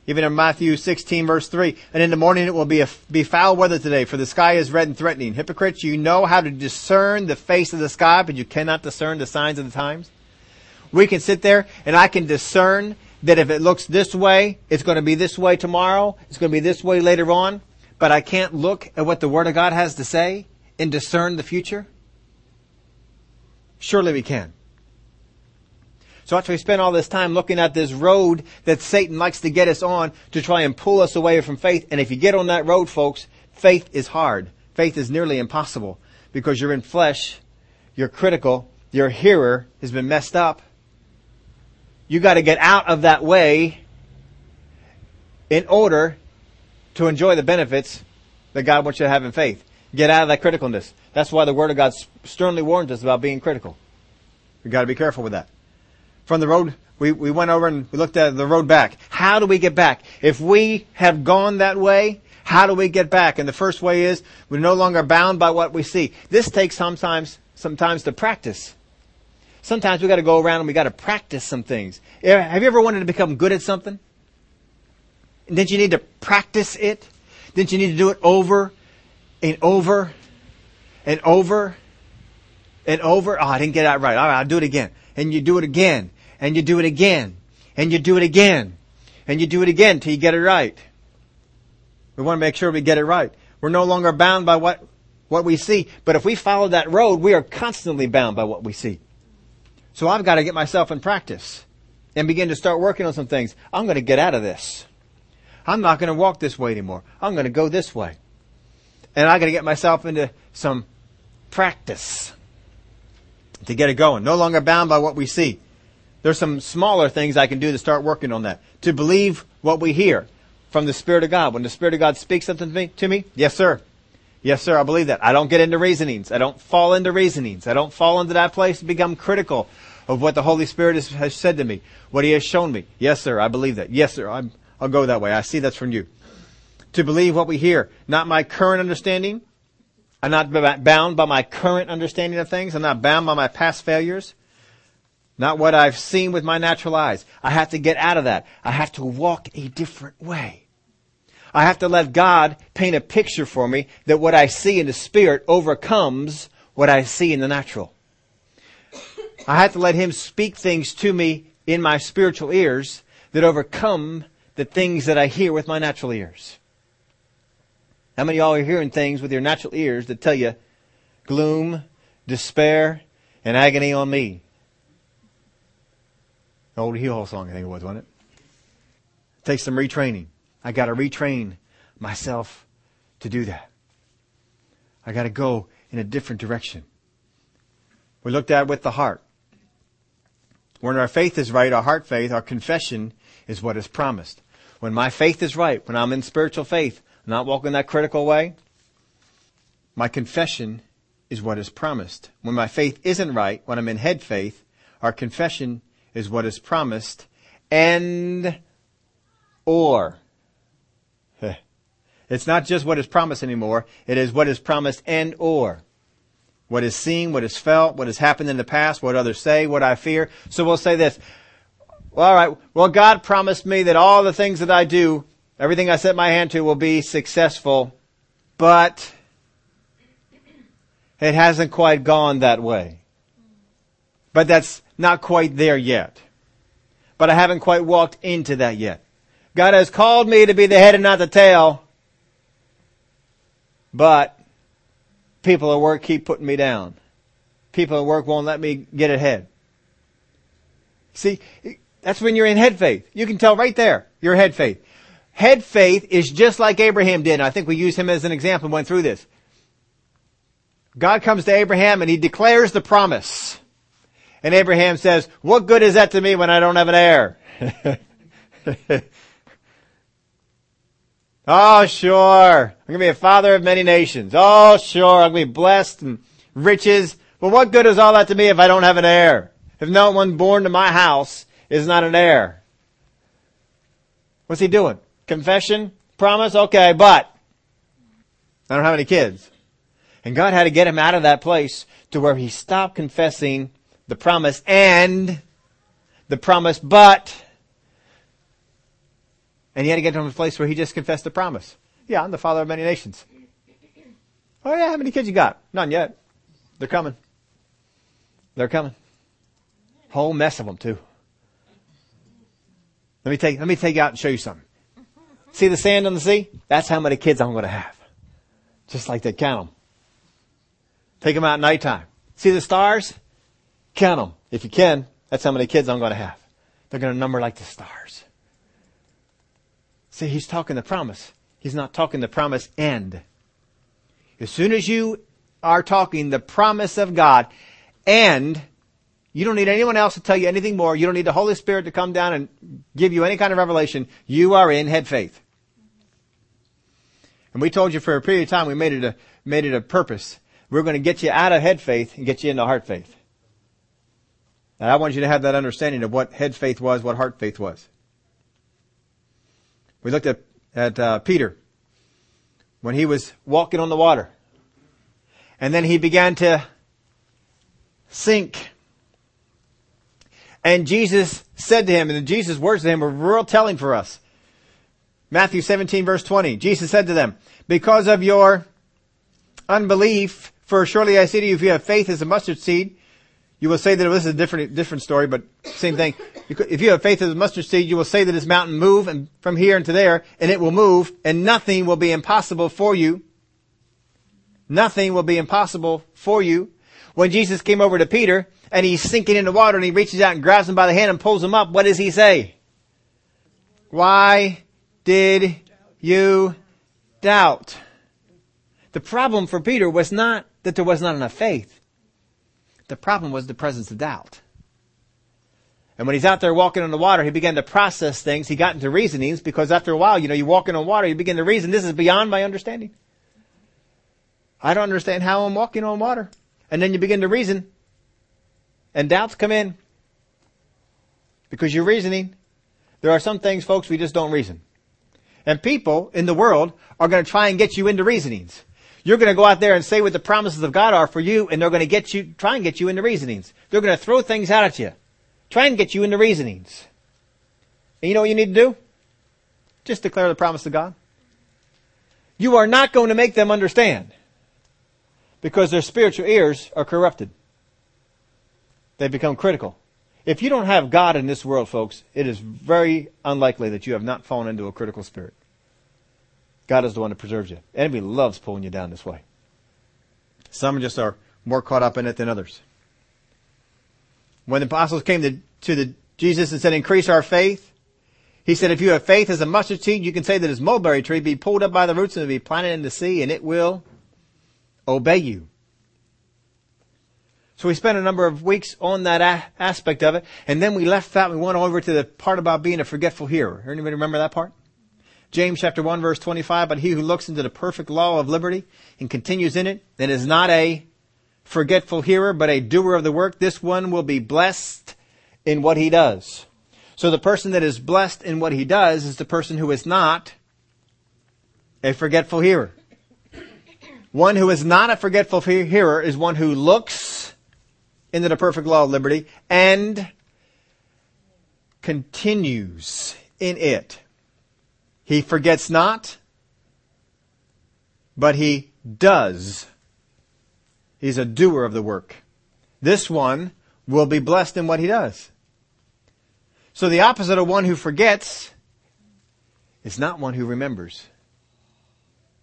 Even in Matthew 16 verse 3, and in the morning it will be, a, be foul weather today, for the sky is red and threatening. Hypocrites, you know how to discern the face of the sky, but you cannot discern the signs of the times. We can sit there and I can discern that if it looks this way, it's going to be this way tomorrow, it's going to be this way later on, but I can't look at what the Word of God has to say and discern the future? Surely we can. So after we spend all this time looking at this road that Satan likes to get us on to try and pull us away from faith, and if you get on that road, folks, faith is hard. Faith is nearly impossible because you're in flesh, you're critical, your hearer has been messed up. You gotta get out of that way in order to enjoy the benefits that God wants you to have in faith. Get out of that criticalness. That's why the Word of God sternly warns us about being critical. We've got to be careful with that from the road, we, we went over and we looked at the road back. How do we get back? If we have gone that way, how do we get back? And the first way is we're no longer bound by what we see. This takes sometimes, sometimes to practice. Sometimes we got to go around and we got to practice some things. Have you ever wanted to become good at something? Didn't you need to practice it? Didn't you need to do it over and over and over and over? Oh, I didn't get that right. All right, I'll do it again. And you do it again and you do it again, and you do it again, and you do it again till you get it right. We want to make sure we get it right. We're no longer bound by what, what we see, but if we follow that road, we are constantly bound by what we see. So I've got to get myself in practice and begin to start working on some things. I'm going to get out of this. I'm not going to walk this way anymore. I'm going to go this way. And I got to get myself into some practice to get it going. No longer bound by what we see. There's some smaller things I can do to start working on that. To believe what we hear from the Spirit of God. When the Spirit of God speaks something to me, to me, yes sir. Yes sir, I believe that. I don't get into reasonings. I don't fall into reasonings. I don't fall into that place to become critical of what the Holy Spirit has, has said to me, what He has shown me. Yes sir, I believe that. Yes sir, I'm, I'll go that way. I see that's from you. To believe what we hear, not my current understanding. I'm not bound by my current understanding of things. I'm not bound by my past failures. Not what I've seen with my natural eyes. I have to get out of that. I have to walk a different way. I have to let God paint a picture for me that what I see in the spirit overcomes what I see in the natural. I have to let Him speak things to me in my spiritual ears that overcome the things that I hear with my natural ears. How many of y'all are hearing things with your natural ears that tell you gloom, despair, and agony on me? old Hee-Haw song, I think it was, wasn't it takes some retraining. I gotta retrain myself to do that. I gotta go in a different direction. We looked at with the heart. When our faith is right, our heart faith, our confession is what is promised. When my faith is right, when I'm in spiritual faith, not walking that critical way, my confession is what is promised. When my faith isn't right, when I'm in head faith, our confession is what is promised and or. It's not just what is promised anymore. It is what is promised and or. what is seen, what is felt, what has happened in the past, what others say, what I fear. So we'll say this. Well, all right. Well, God promised me that all the things that I do, everything I set my hand to will be successful, but it hasn't quite gone that way. But that's not quite there yet. But I haven't quite walked into that yet. God has called me to be the head and not the tail, but people at work keep putting me down. People at work won't let me get ahead. See, that's when you're in head faith. You can tell right there, you're head faith. Head faith is just like Abraham did. I think we used him as an example and went through this. God comes to Abraham and he declares the promise. And Abraham says, what good is that to me when I don't have an heir? oh, sure. I'm going to be a father of many nations. Oh, sure. I'm going to be blessed and riches. But what good is all that to me if I don't have an heir? If no one born to my house is not an heir. What's he doing? Confession? Promise? Okay, but I don't have any kids. And God had to get him out of that place to where he stopped confessing the promise and the promise, but, and he had to get to a place where he just confessed the promise. Yeah, I'm the father of many nations. Oh yeah, how many kids you got? None yet. They're coming. They're coming. Whole mess of them too. Let me take, let me take you out and show you something. See the sand on the sea? That's how many kids I'm going to have. Just like that, count them. Take them out at nighttime. See the stars? Count them. If you can, that's how many kids I'm going to have. They're going to number like the stars. See, he's talking the promise. He's not talking the promise end. As soon as you are talking the promise of God and you don't need anyone else to tell you anything more. You don't need the Holy Spirit to come down and give you any kind of revelation. You are in head faith. And we told you for a period of time we made it a, made it a purpose. We're going to get you out of head faith and get you into heart faith. And I want you to have that understanding of what head faith was, what heart faith was. We looked at, at uh, Peter when he was walking on the water. And then he began to sink. And Jesus said to him, and Jesus' words to him were real telling for us. Matthew 17 verse 20. Jesus said to them, because of your unbelief, for surely I say to you, if you have faith as a mustard seed, you will say that this is a different, different story, but same thing. If you have faith as a mustard seed, you will say that this mountain move and from here into there, and it will move, and nothing will be impossible for you. Nothing will be impossible for you. When Jesus came over to Peter, and he's sinking in the water, and he reaches out and grabs him by the hand and pulls him up, what does he say? Why did you doubt? The problem for Peter was not that there was not enough faith. The problem was the presence of doubt. And when he's out there walking on the water, he began to process things. He got into reasonings because after a while, you know, you walking on water, you begin to reason, this is beyond my understanding. I don't understand how I'm walking on water. And then you begin to reason. And doubts come in. Because you're reasoning. There are some things, folks, we just don't reason. And people in the world are going to try and get you into reasonings. You're going to go out there and say what the promises of God are for you, and they're going to get you, try and get you into reasonings. They're going to throw things out at you. Try and get you into reasonings. And you know what you need to do? Just declare the promise of God. You are not going to make them understand because their spiritual ears are corrupted. They become critical. If you don't have God in this world, folks, it is very unlikely that you have not fallen into a critical spirit. God is the one that preserves you. Enemy loves pulling you down this way. Some just are more caught up in it than others. When the apostles came to, to the Jesus and said, increase our faith, he said, if you have faith as a mustard seed, you can say that this mulberry tree be pulled up by the roots and be planted in the sea and it will obey you. So we spent a number of weeks on that a- aspect of it, and then we left that we went over to the part about being a forgetful hearer. Anybody remember that part? James chapter 1 verse 25, but he who looks into the perfect law of liberty and continues in it and is not a forgetful hearer, but a doer of the work, this one will be blessed in what he does. So the person that is blessed in what he does is the person who is not a forgetful hearer. One who is not a forgetful hearer is one who looks into the perfect law of liberty and continues in it. He forgets not, but he does. He's a doer of the work. This one will be blessed in what he does. So the opposite of one who forgets is not one who remembers.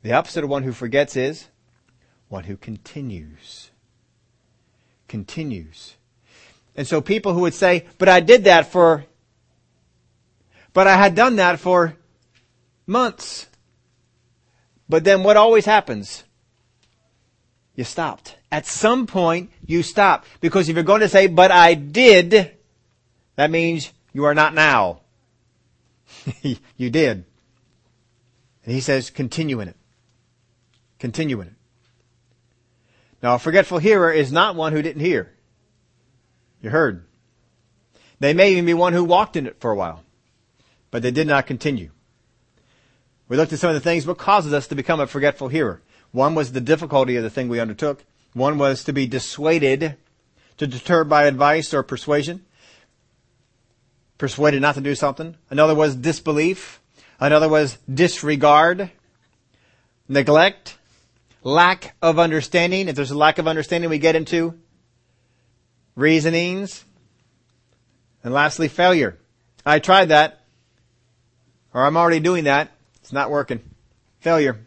The opposite of one who forgets is one who continues. Continues. And so people who would say, but I did that for, but I had done that for months. But then what always happens? You stopped. At some point, you stop. Because if you're going to say, but I did, that means you are not now. you did. And he says, continue in it. Continue in it. Now, a forgetful hearer is not one who didn't hear. You heard. They may even be one who walked in it for a while, but they did not continue. We looked at some of the things what causes us to become a forgetful hearer. One was the difficulty of the thing we undertook. One was to be dissuaded, to deter by advice or persuasion, persuaded not to do something. Another was disbelief. Another was disregard, neglect, lack of understanding. If there's a lack of understanding, we get into reasonings. And lastly, failure. I tried that, or I'm already doing that. It's not working. Failure.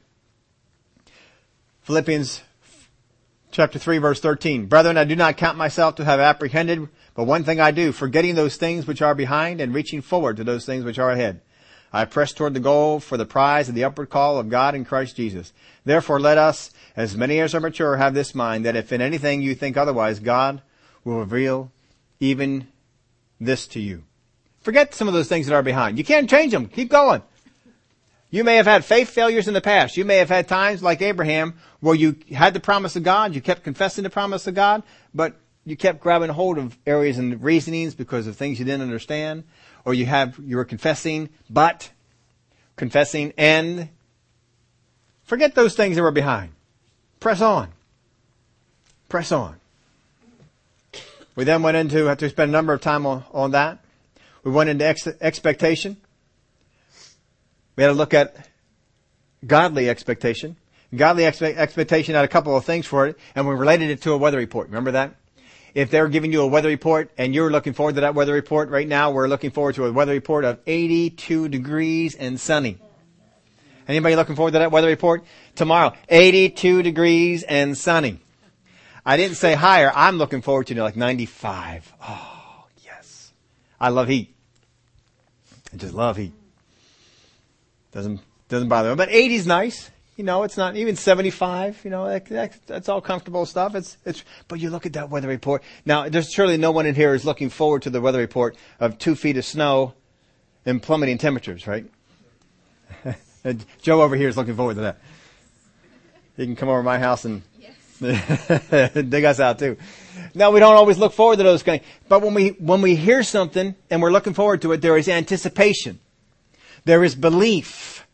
Philippians chapter 3 verse 13. Brethren, I do not count myself to have apprehended, but one thing I do, forgetting those things which are behind and reaching forward to those things which are ahead. I press toward the goal for the prize of the upward call of God in Christ Jesus. Therefore let us, as many as are mature, have this mind that if in anything you think otherwise, God will reveal even this to you. Forget some of those things that are behind. You can't change them. Keep going. You may have had faith failures in the past. You may have had times like Abraham where you had the promise of God, you kept confessing the promise of God, but you kept grabbing hold of areas and reasonings because of things you didn't understand, or you have, you were confessing, but confessing and forget those things that were behind. Press on. Press on. We then went into, have to spend a number of time on, on that. We went into ex- expectation. We had to look at godly expectation. Godly expe- expectation had a couple of things for it, and we related it to a weather report. Remember that? If they're giving you a weather report and you're looking forward to that weather report, right now we're looking forward to a weather report of 82 degrees and sunny. Anybody looking forward to that weather report? Tomorrow, 82 degrees and sunny. I didn't say higher. I'm looking forward to like 95. Oh, yes. I love heat. I just love heat. Doesn't, doesn't bother me. But 80 is nice. You know, it's not even 75. You know, that, that, that's all comfortable stuff. It's, it's, but you look at that weather report. Now, there's surely no one in here is looking forward to the weather report of two feet of snow and plummeting temperatures, right? Joe over here is looking forward to that. He can come over to my house and yes. dig us out too. Now we don't always look forward to those things, but when we when we hear something and we're looking forward to it, there is anticipation. There is belief.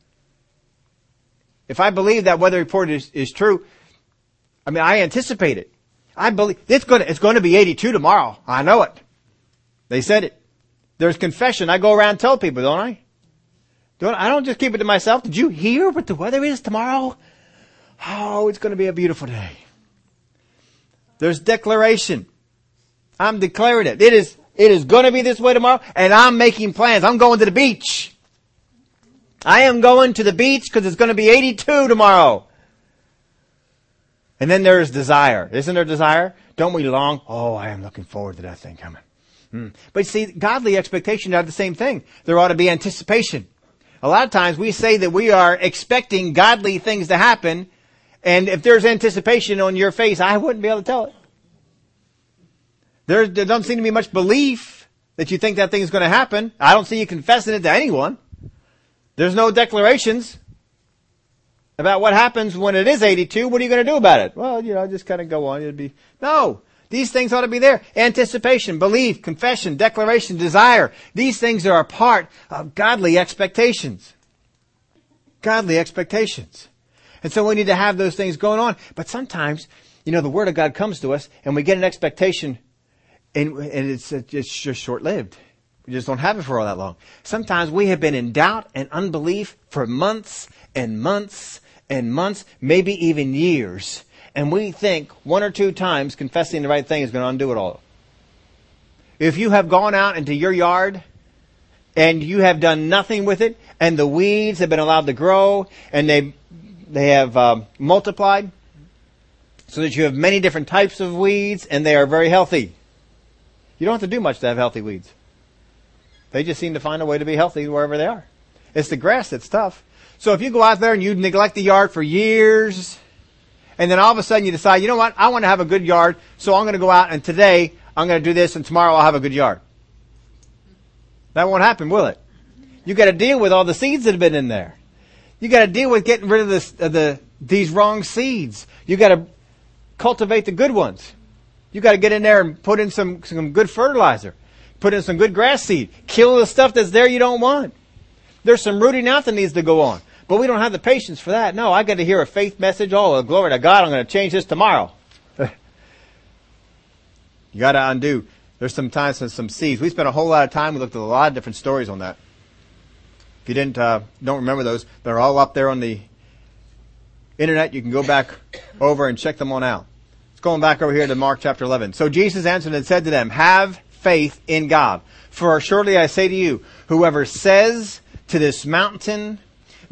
If I believe that weather report is, is true, I mean, I anticipate it. I believe it's going to, it's going to be 82 tomorrow. I know it. They said it. There's confession. I go around and tell people, don't I? Don't, I don't just keep it to myself. Did you hear what the weather is tomorrow? Oh, it's going to be a beautiful day. There's declaration. I'm declaring it. It is, it is going to be this way tomorrow and I'm making plans. I'm going to the beach. I am going to the beach because it's going to be 82 tomorrow. And then there is desire. Isn't there desire? Don't we long? Oh, I am looking forward to that thing coming. Hmm. But see, godly expectation are the same thing. There ought to be anticipation. A lot of times we say that we are expecting godly things to happen, and if there's anticipation on your face, I wouldn't be able to tell it. There, there doesn't seem to be much belief that you think that thing is going to happen. I don't see you confessing it to anyone. There's no declarations about what happens when it is 82. What are you going to do about it? Well, you know, just kind of go on. It'd be, no. These things ought to be there. Anticipation, belief, confession, declaration, desire. These things are a part of godly expectations. Godly expectations. And so we need to have those things going on. But sometimes, you know, the Word of God comes to us and we get an expectation and, and it's, it's just short-lived. We just don't have it for all that long. Sometimes we have been in doubt and unbelief for months and months and months, maybe even years. And we think one or two times confessing the right thing is going to undo it all. If you have gone out into your yard and you have done nothing with it and the weeds have been allowed to grow and they, they have um, multiplied so that you have many different types of weeds and they are very healthy. You don't have to do much to have healthy weeds. They just seem to find a way to be healthy wherever they are. It's the grass that's tough. So if you go out there and you neglect the yard for years, and then all of a sudden you decide, you know what, I want to have a good yard, so I'm going to go out and today I'm going to do this and tomorrow I'll have a good yard. That won't happen, will it? You got to deal with all the seeds that have been in there. You got to deal with getting rid of this, the these wrong seeds. You got to cultivate the good ones. You got to get in there and put in some some good fertilizer. Put in some good grass seed. Kill the stuff that's there you don't want. There's some rooting out that needs to go on. But we don't have the patience for that. No, I got to hear a faith message. Oh, glory to God, I'm going to change this tomorrow. you got to undo. There's some times and some seeds. We spent a whole lot of time. We looked at a lot of different stories on that. If you didn't, uh, don't remember those, they're all up there on the internet. You can go back over and check them on out. It's going back over here to Mark chapter 11. So Jesus answered and said to them, have faith in God. For surely I say to you, whoever says to this mountain,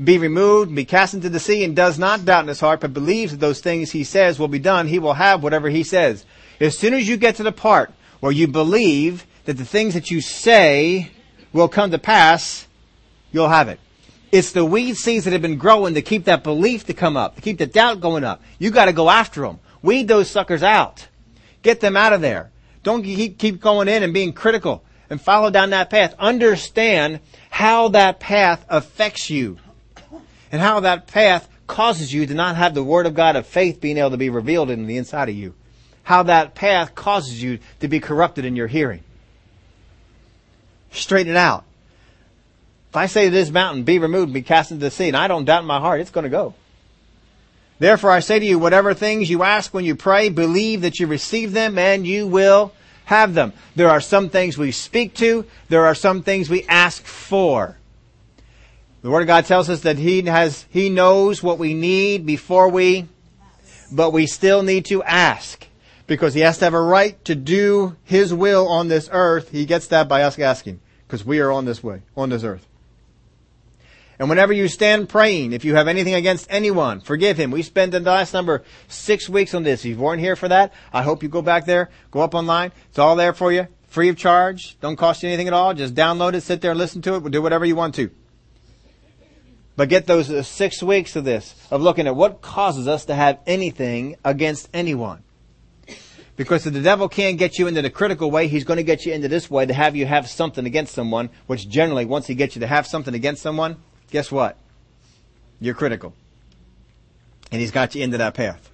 be removed, be cast into the sea, and does not doubt in his heart, but believes that those things he says will be done, he will have whatever he says. As soon as you get to the part where you believe that the things that you say will come to pass, you'll have it. It's the weed seeds that have been growing to keep that belief to come up, to keep the doubt going up. You gotta go after them. Weed those suckers out. Get them out of there. Don't keep, going in and being critical and follow down that path. Understand how that path affects you and how that path causes you to not have the Word of God of faith being able to be revealed in the inside of you. How that path causes you to be corrupted in your hearing. Straighten it out. If I say to this mountain, be removed, and be cast into the sea, and I don't doubt in my heart, it's going to go. Therefore I say to you, whatever things you ask when you pray, believe that you receive them and you will have them. There are some things we speak to. There are some things we ask for. The Word of God tells us that He has, He knows what we need before we, but we still need to ask. Because He has to have a right to do His will on this earth. He gets that by us asking. Because we are on this way, on this earth. And whenever you stand praying, if you have anything against anyone, forgive him. We spent the last number six weeks on this. If you weren't here for that, I hope you go back there, go up online. It's all there for you, free of charge. Don't cost you anything at all. Just download it, sit there listen to it. we'll Do whatever you want to. But get those uh, six weeks of this, of looking at what causes us to have anything against anyone. Because if the devil can't get you into the critical way, he's going to get you into this way to have you have something against someone, which generally, once he gets you to have something against someone, guess what? You're critical. And he's got you into that path.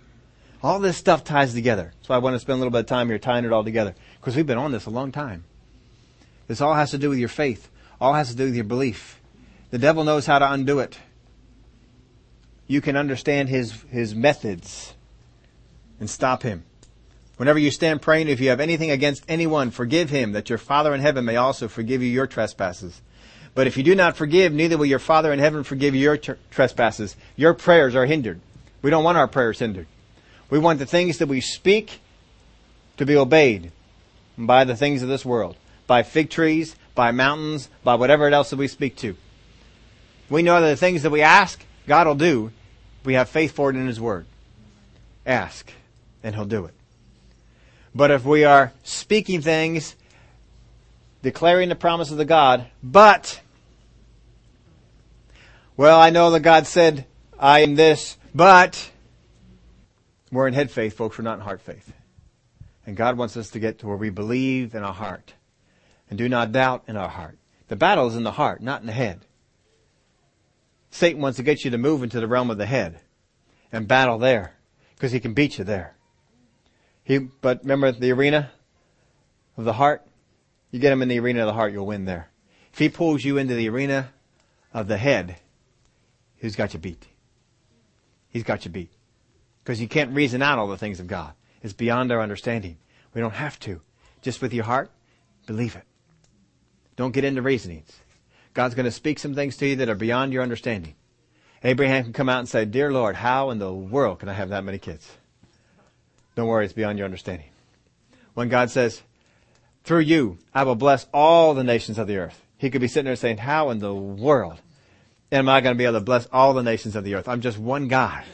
All this stuff ties together. So I want to spend a little bit of time here tying it all together. Because we've been on this a long time. This all has to do with your faith. All has to do with your belief. The devil knows how to undo it. You can understand his, his methods and stop him. Whenever you stand praying, if you have anything against anyone, forgive him, that your Father in heaven may also forgive you your trespasses. But if you do not forgive, neither will your Father in heaven forgive your tr- trespasses. Your prayers are hindered. We don't want our prayers hindered. We want the things that we speak to be obeyed by the things of this world, by fig trees, by mountains, by whatever else that we speak to. We know that the things that we ask, God will do. We have faith for it in His Word. Ask, and He'll do it. But if we are speaking things, declaring the promise of the God, but well, I know that God said, I am this, but we're in head faith, folks. We're not in heart faith. And God wants us to get to where we believe in our heart and do not doubt in our heart. The battle is in the heart, not in the head. Satan wants to get you to move into the realm of the head and battle there because he can beat you there. He, but remember the arena of the heart? You get him in the arena of the heart, you'll win there. If he pulls you into the arena of the head, who's got you beat. He's got you beat. Because you can't reason out all the things of God. It's beyond our understanding. We don't have to. Just with your heart, believe it. Don't get into reasonings. God's going to speak some things to you that are beyond your understanding. Abraham can come out and say, Dear Lord, how in the world can I have that many kids? Don't worry, it's beyond your understanding. When God says, through you, I will bless all the nations of the earth. He could be sitting there saying, how in the world am I going to be able to bless all the nations of the earth? I'm just one guy.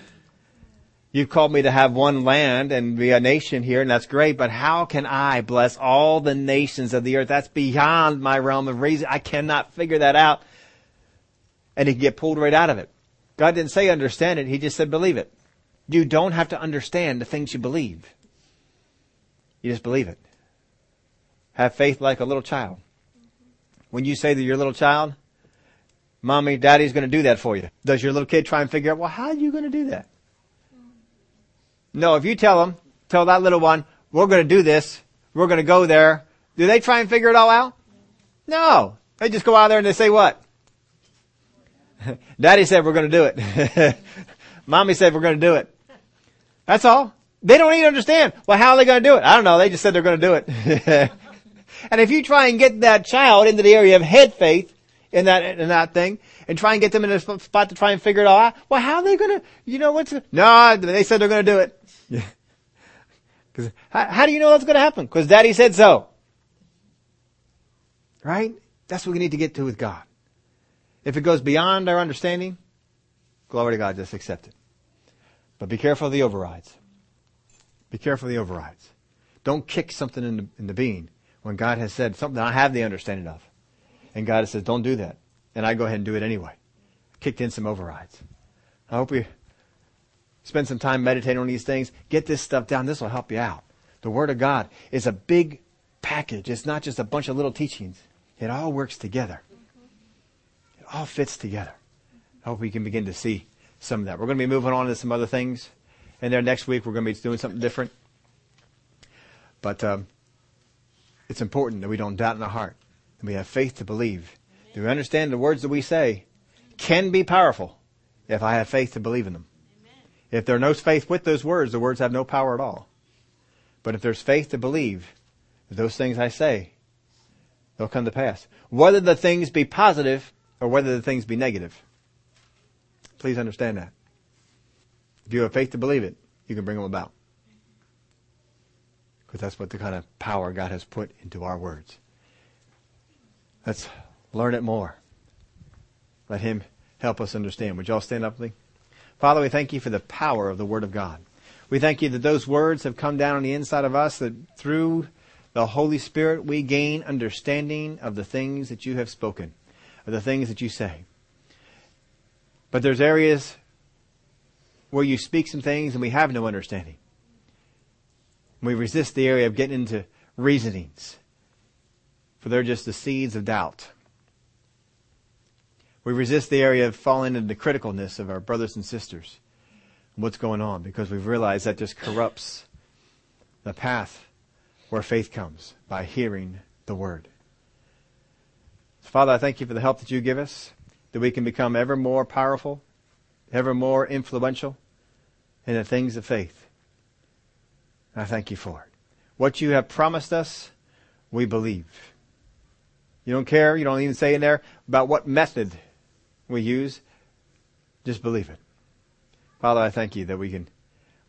You've called me to have one land and be a nation here, and that's great, but how can I bless all the nations of the earth? That's beyond my realm of reason. I cannot figure that out. And he can get pulled right out of it. God didn't say understand it, he just said believe it. You don't have to understand the things you believe. You just believe it. Have faith like a little child. When you say that you're a little child, mommy, daddy's going to do that for you. Does your little kid try and figure out, well, how are you going to do that? No, if you tell them, tell that little one, we're going to do this, we're going to go there, do they try and figure it all out? No. They just go out there and they say what? Daddy said we're going to do it. Mommy said we're going to do it. That's all. They don't even understand. Well, how are they going to do it? I don't know. They just said they're going to do it. and if you try and get that child into the area of head faith in that, in that thing, and try and get them in a spot to try and figure it all out, well, how are they to, you know what's, no, they said they're to do it. Yeah. Cause how, how do you know that's to happen? Cause daddy said so. Right? That's what we need to get to with God. If it goes beyond our understanding, glory to God, just accept it. But be careful of the overrides. Be careful of the overrides. Don't kick something in the, in the bean when God has said something I have the understanding of. And God says, don't do that. And I go ahead and do it anyway. Kicked in some overrides. I hope we spend some time meditating on these things. Get this stuff down. This will help you out. The Word of God is a big package. It's not just a bunch of little teachings. It all works together It all fits together. I hope we can begin to see some of that. We're going to be moving on to some other things. And there next week we're going to be doing something different. But um, it's important that we don't doubt in our heart. And we have faith to believe. Do we understand the words that we say can be powerful if I have faith to believe in them? Amen. If there's no faith with those words, the words have no power at all. But if there's faith to believe those things I say, they'll come to pass. Whether the things be positive or whether the things be negative. Please understand that. If you have faith to believe it, you can bring them about. Because that's what the kind of power God has put into our words. Let's learn it more. Let Him help us understand. Would you all stand up me? Father, we thank you for the power of the Word of God. We thank you that those words have come down on the inside of us, that through the Holy Spirit we gain understanding of the things that you have spoken of the things that you say. But there's areas where you speak some things and we have no understanding. We resist the area of getting into reasonings, for they're just the seeds of doubt. We resist the area of falling into the criticalness of our brothers and sisters and what's going on because we've realized that just corrupts the path where faith comes by hearing the word. Father, I thank you for the help that you give us, that we can become ever more powerful, ever more influential in the things of faith. I thank you for it. What you have promised us, we believe. You don't care, you don't even say in there about what method we use. Just believe it. Father, I thank you that we can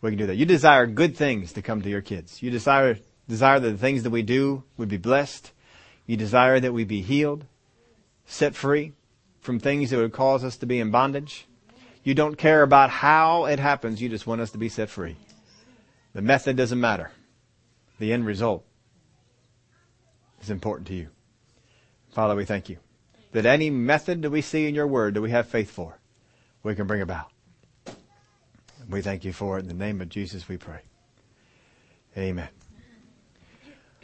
we can do that. You desire good things to come to your kids. You desire desire that the things that we do would be blessed. You desire that we be healed set free from things that would cause us to be in bondage. You don't care about how it happens. You just want us to be set free. The method doesn't matter. The end result is important to you. Father, we thank you that any method that we see in your word that we have faith for, we can bring about. We thank you for it. In the name of Jesus we pray. Amen.